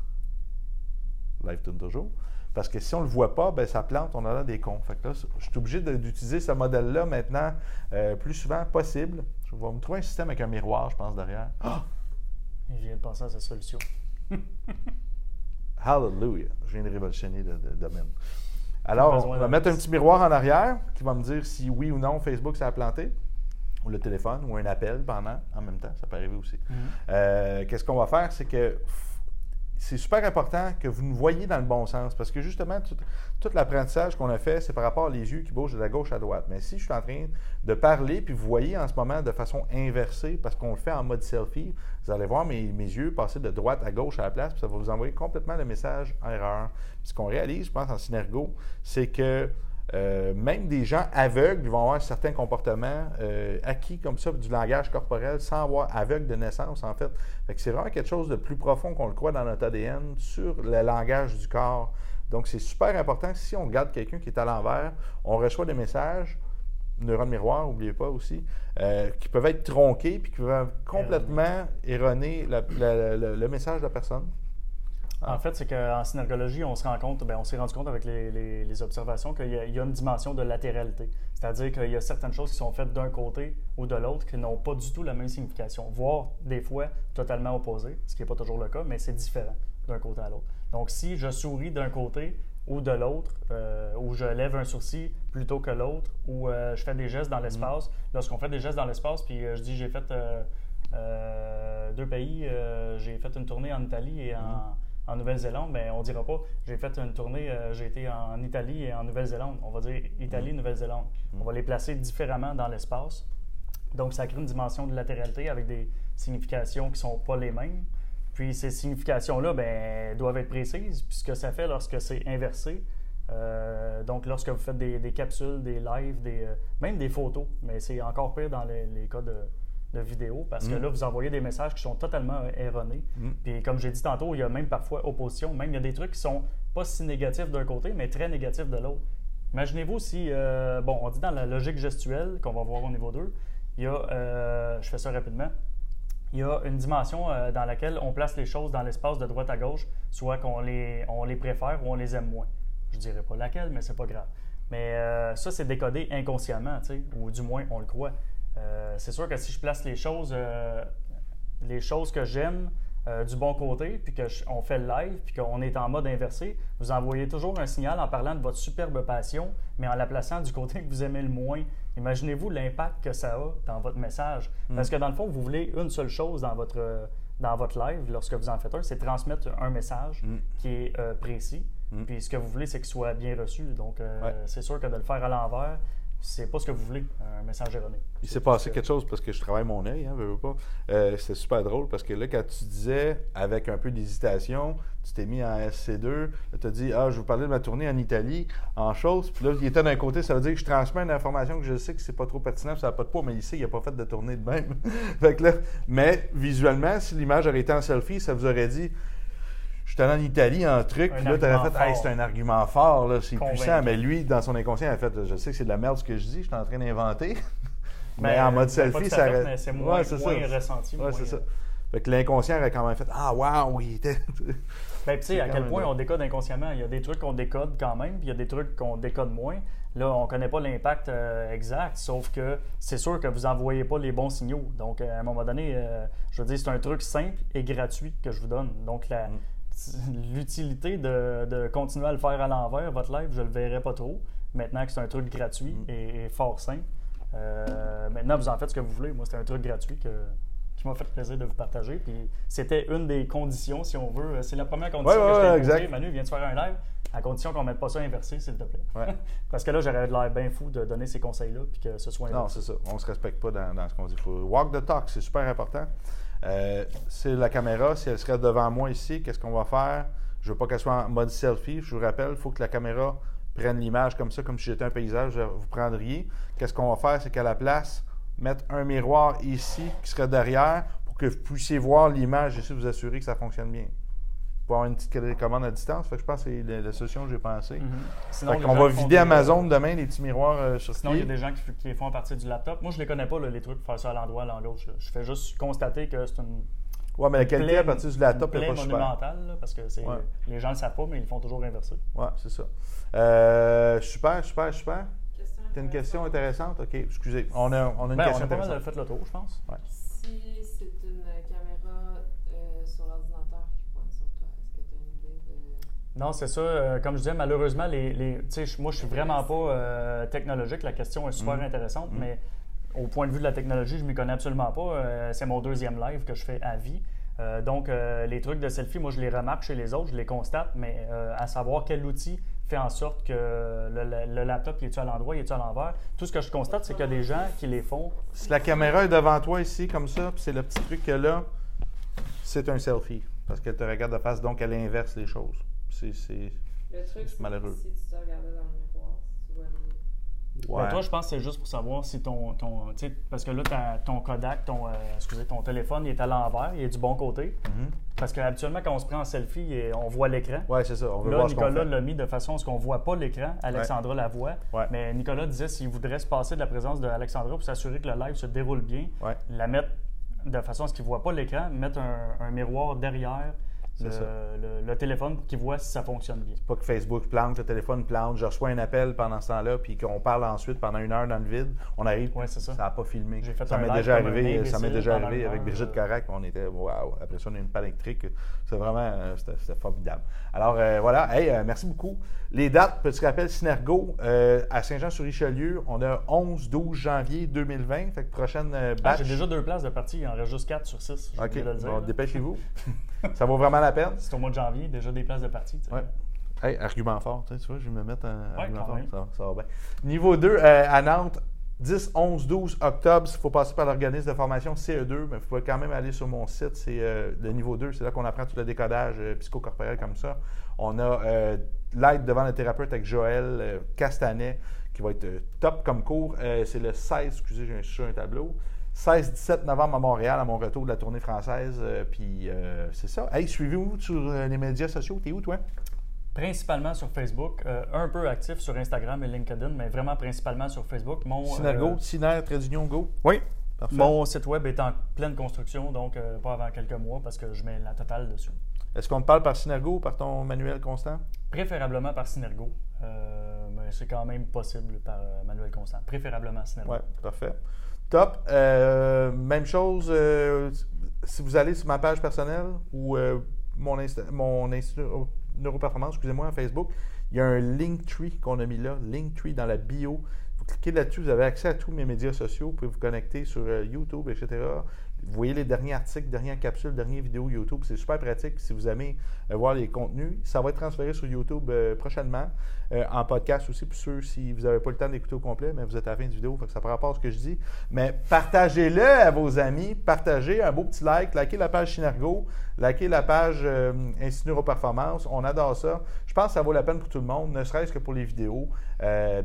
Live tourne toujours. Parce que si on ne le voit pas, ben, ça plante, on a des cons. Fait que là, je suis obligé d'utiliser ce modèle-là maintenant euh, plus souvent possible. Je vais me trouver un système avec un miroir, je pense, derrière. Ah! Je viens de penser à sa solution. Hallelujah! Je viens de révolutionner le, domaine. Alors, on va mettre un petit miroir en arrière qui va me dire si oui ou non Facebook ça a planté, ou le téléphone, ou un appel pendant, en même temps, ça peut arriver aussi. Mm-hmm. Euh, qu'est-ce qu'on va faire? C'est que c'est super important que vous nous voyez dans le bon sens parce que justement, tout, l'apprentissage qu'on a fait, c'est par rapport aux yeux qui bougent de la gauche à droite. Mais si je suis en train de parler, puis vous voyez en ce moment de façon inversée, parce qu'on le fait en mode selfie, vous allez voir mes, yeux passer de droite à gauche à la place, puis ça va vous envoyer complètement le message erreur. Ce qu'on réalise, je pense, en Synergo, c'est que Euh, même des gens aveugles vont avoir certains comportements euh, acquis comme ça du langage corporel sans avoir aveugle de naissance, en fait. c'est vraiment quelque chose de plus profond qu'on le croit dans notre ADN sur le langage du corps. Donc, c'est super important. Si on regarde quelqu'un qui est à l'envers, on reçoit des messages, neurones miroirs, n'oubliez pas aussi, euh, qui peuvent être tronqués puis qui peuvent complètement erroner le message de la personne. En fait, c'est qu'en synergologie, on se rend compte, ben, on s'est rendu compte avec les, observations qu'il y, a une dimension de latéralité. C'est-à-dire qu'il y a certaines choses qui sont faites d'un côté ou de l'autre qui n'ont pas du tout la même signification, voire des fois totalement opposées, ce qui n'est pas toujours le cas, mais c'est différent d'un côté à l'autre. Donc, si je souris d'un côté ou de l'autre, euh, ou je lève un sourcil plutôt que l'autre, ou euh, je fais des gestes dans l'espace, mm. lorsqu'on fait des gestes dans l'espace, puis euh, je dis j'ai fait deux pays, j'ai fait une tournée en Italie et en mm en Nouvelle-Zélande, mais on ne dira pas j'ai fait une tournée, euh, j'ai été en Italie et en Nouvelle-Zélande. On va dire Italie, mm. Nouvelle-Zélande. On va les placer différemment dans l'espace. Donc, ça crée une dimension de latéralité avec des significations qui ne sont pas les mêmes. Puis, ces significations-là ben, doivent être précises, puisque ça fait lorsque c'est inversé. Euh, donc, lorsque vous faites des, capsules, des lives, des, euh, même des photos, mais c'est encore pire dans les cas de, de vidéo parce que mm. là, vous envoyez des messages qui sont totalement euh, erronés. Mm. Puis comme j'ai dit tantôt, il y a même parfois opposition. Même il y a des trucs qui sont pas si négatifs d'un côté, mais très négatifs de l'autre. Imaginez-vous si, euh, bon, on dit dans la logique gestuelle qu'on va voir au niveau 2, il y a, euh, je fais ça rapidement, il y a une dimension dans laquelle on place les choses dans l'espace de droite à gauche, soit qu'on les, on les préfère ou on les aime moins. Je dirais pas laquelle, mais c'est pas grave. Mais ça, c'est décodé inconsciemment, ou du moins on le croit. Euh, c'est sûr que si je place les choses, euh, les choses que j'aime euh, du bon côté, puis qu'on fait le live, puis qu'on est en mode inversé, vous envoyez toujours un signal en parlant de votre superbe passion, mais en la plaçant du côté que vous aimez le moins. Imaginez-vous l'impact que ça a dans votre message. Mm. Parce que dans le fond, vous voulez une seule chose dans votre, dans votre live, lorsque vous en faites un, c'est transmettre un message mm. qui est précis. Mm. Puis ce que vous voulez, c'est qu'il soit bien reçu. Donc, c'est sûr que de le faire à l'envers, c'est pas ce que vous voulez, un message erroné. Il s'est passé quelque chose parce que je travaille mon œil, hein, veux, pas. Euh, c'était super drôle parce que là, quand tu disais, avec un peu d'hésitation, tu t'es mis en SC2, tu as dit, ah, je vous parlais de ma tournée en Italie, en chose. Puis là, il était d'un côté, ça veut dire que je transmets une information que je sais que c'est pas trop pertinent, ça n'a pas de poids, mais ici, il n'a pas fait de tournée de même. fait là, mais visuellement, si l'image aurait été en selfie, ça vous aurait dit, je suis allé en Italie en truc, puis là, tu avais fait, hey, c'est un argument fort, là, c'est puissant. Mais lui, dans son inconscient, il a fait, je sais que c'est de la merde ce que je dis, je suis en train d'inventer. mais ben, en mode selfie, ça aurait. C'est moins, ouais, c'est moins ça. ressenti. Ouais, c'est ça. Fait que l'inconscient aurait quand même fait, ah, waouh, il était. ben, tu sais, à quel point on décode inconsciemment. Il y a des trucs qu'on décode quand même, puis il y a des trucs qu'on décode moins. Là, on ne connaît pas l'impact euh, exact, sauf que c'est sûr que vous n'envoyez pas les bons signaux. Donc, à un moment donné, euh, je veux dire, c'est un truc simple et gratuit que je vous donne. Donc, la, mm l'utilité de, continuer à le faire à l'envers, votre live, je ne le verrai pas trop. Maintenant que c'est un truc gratuit mm. et, fort simple. Euh, maintenant, vous en faites ce que vous voulez. Moi, c'est un truc gratuit que, qui m'a fait plaisir de vous partager. Puis c'était une des conditions, si on veut. C'est la première condition que je t'ai Manu, viens de faire un live, à condition qu'on ne mette pas ça inversé, s'il te plaît. Parce que là, j'aurais l'air bien fou de donner ces conseils-là puis que ce soit inversé. Non, c'est ça. On ne se respecte pas dans, dans ce qu'on dit. Faut walk the talk, c'est super important. Euh, c'est la caméra, si elle serait devant moi ici, qu'est-ce qu'on va faire? Je veux pas qu'elle soit en mode selfie. Je vous rappelle, il faut que la caméra prenne l'image comme ça, comme si j'étais un paysage, vous prendriez. Qu'est-ce qu'on va faire? C'est qu'à la place, mettre un miroir ici qui serait derrière pour que vous puissiez voir l'image ici, vous assurer que ça fonctionne bien avoir une petite télécommande à distance. je pense que c'est la, solution que j'ai pensée. Mm On va vider Amazon demain, les petits miroirs euh, sur Sinon, il y a des gens qui, les font à partir du laptop. Moi, je ne les connais pas, les trucs pour faire ça à l'endroit, à l'endroit. Je fais juste constater que c'est une. Oui, mais la qualité à partir du laptop n'est pas monumentale, là, parce que les gens ne le savent pas, mais ils le font toujours inverser. Oui, c'est ça. Euh, super, super, super. Tu as une question intéressante? OK, excusez. On a, on a une ben, question on a pas mal fait le tour, je pense. Ouais. Si c'est une caméra euh, sur l'ordinateur non, c'est ça. Euh, comme je disais, malheureusement, les, les moi, je suis vraiment pas euh, technologique. La question est super mm. intéressante, mm. mais au point de vue de la technologie, je ne m'y connais absolument pas. Euh, c'est mon deuxième live que je fais à vie. donc, les trucs de selfie, moi, je les remarque chez les autres, je les constate, mais à savoir quel outil fait en sorte que le, laptop, il est-tu à l'endroit, il est-tu à l'envers? Tout ce que je constate, c'est qu'il y a des gens qui les font. Si la caméra est devant toi ici, comme ça, puis c'est le petit truc que là, c'est un selfie. Parce qu'elle te regarde de face, donc elle inverse les choses c'est malheureux. Si tu te regardais dans le miroir, tu vois Ben, toi, je pense que c'est juste pour savoir si ton. ton parce que là, ton Kodak, ton, euh, excusez, ton téléphone, il est à l'envers, il est du bon côté. Mhm. Parce qu'habituellement, quand on se prend en selfie, on voit l'écran. Oui, c'est ça. On veut là, voir Nicolas l'a mis de façon à ce qu'on ne voit pas l'écran. Alexandra la voit. Ouais. Mais Nicolas disait s'il voudrait se passer de la présence d'Alexandra pour s'assurer que le live se déroule bien, la mettre de façon à ce qu'il ne voit pas l'écran, mettre un miroir derrière le, téléphone pour qu'il voit si ça fonctionne bien. Pas que Facebook plante, le téléphone plante, je reçois un appel pendant ce temps-là, puis qu'on parle ensuite pendant une heure dans le vide. On arrive, ça n'a pas filmé. Fait ça m'est déjà arrivé, ça m'est déjà arrivé avec Brigitte Carac. On était, waouh, après ça, on a une panne électrique. C'est vraiment, euh, c'était formidable. Alors euh, voilà, hey, euh, merci beaucoup. Les dates, petit rappel, Synergo à Saint-Jean-sur-Richelieu, on a 11-12 janvier 2020, fait que prochaine ah, batch. J'ai déjà deux places de partie, il en reste juste 4 sur 6. OK, bon, dépêchez-vous. ça vaut vraiment la peine. C'est au mois de janvier, déjà des places de partie. Oui. Hey, argument fort, tu vois, je vais me mettre un argument fort. Ça, va bien. Niveau 2, euh, à Nantes, 10, 11, 12 octobre, il faut passer par l'organisme de formation CE2, mais vous pouvez quand même aller sur mon site, c'est euh, le niveau 2, c'est là qu'on apprend tout le décodage euh, psychocorporel comme ça. On a l'aide devant le thérapeute avec Joël Castanet, qui va être top comme cours. c'est le 16, excusez, j'ai sur un tableau. 16-17 novembre à Montréal, à mon retour de la tournée française. Euh, puis euh, c'est ça. Hey, suivez-vous sur euh, les médias sociaux. T'es où, toi? Principalement sur Facebook, un peu actif sur Instagram et LinkedIn, mais vraiment principalement sur Facebook. Mon, Synergo, Syner, Go? Oui. Parfait. Mon site web est en pleine construction, donc pas avant quelques mois parce que je mets la totale dessus. Est-ce qu'on parle par Synergo ou par ton manuel constant? Préférablement par Synergo, mais c'est quand même possible par manuel constant. Préférablement Synergo. Oui, parfait. Top. Euh, même chose, euh, si vous allez sur ma page personnelle ou euh, mon, mon institut Neuroperformance, excusez-moi, Facebook, il y a un Linktree qu'on a mis là, Linktree dans la bio. Vous cliquez là-dessus, vous avez accès à tous mes médias sociaux, vous pouvez vous connecter sur YouTube, etc. Vous voyez les derniers articles, dernières capsules, dernières vidéos YouTube. C'est super pratique si vous aimez euh, voir les contenus. Ça va être transféré sur YouTube euh, prochainement, euh, en podcast aussi, pour ceux si vous n'avez pas le temps d'écouter au complet, mais vous êtes à la fin de vidéo, fait que ça par rapport à ce que je dis. Mais partagez-le à vos amis, partagez un beau petit like, likez la page Synergo, likez la page Institut Neuroperformance. On adore ça. Je pense que ça vaut la peine pour tout le monde, ne serait-ce que pour les vidéos.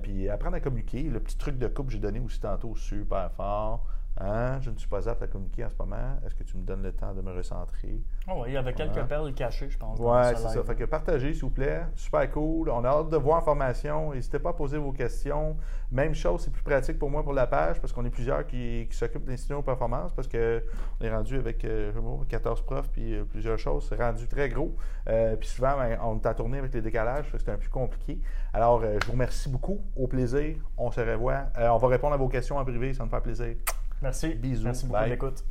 puis apprendre à communiquer. Le petit truc de coupe que j'ai donné aussi tantôt, super fort. Hein? Je ne suis pas apte à communiquer en ce moment. Est-ce que tu me donnes le temps de me recentrer? Oh oui, il y avait quelques perles cachées, je pense. Oui, c'est ça. Fait que partagez, s'il vous plaît. Super cool. On a hâte de voir en formation. N'hésitez pas à poser vos questions. Même chose, c'est plus pratique pour moi pour la page parce qu'on est plusieurs qui, s'occupent de l'Institut de performance parce qu'on est rendu avec 14 euh, profs puis euh, plusieurs choses. C'est rendu très gros. Euh, puis souvent, ben, on est à tourner avec les décalages. C'est un peu compliqué. Alors, je vous remercie beaucoup. Au plaisir. On se revoit. on va répondre à vos questions en privé. Ça me fait plaisir. Merci. Bisous. Merci beaucoup de l'écoute.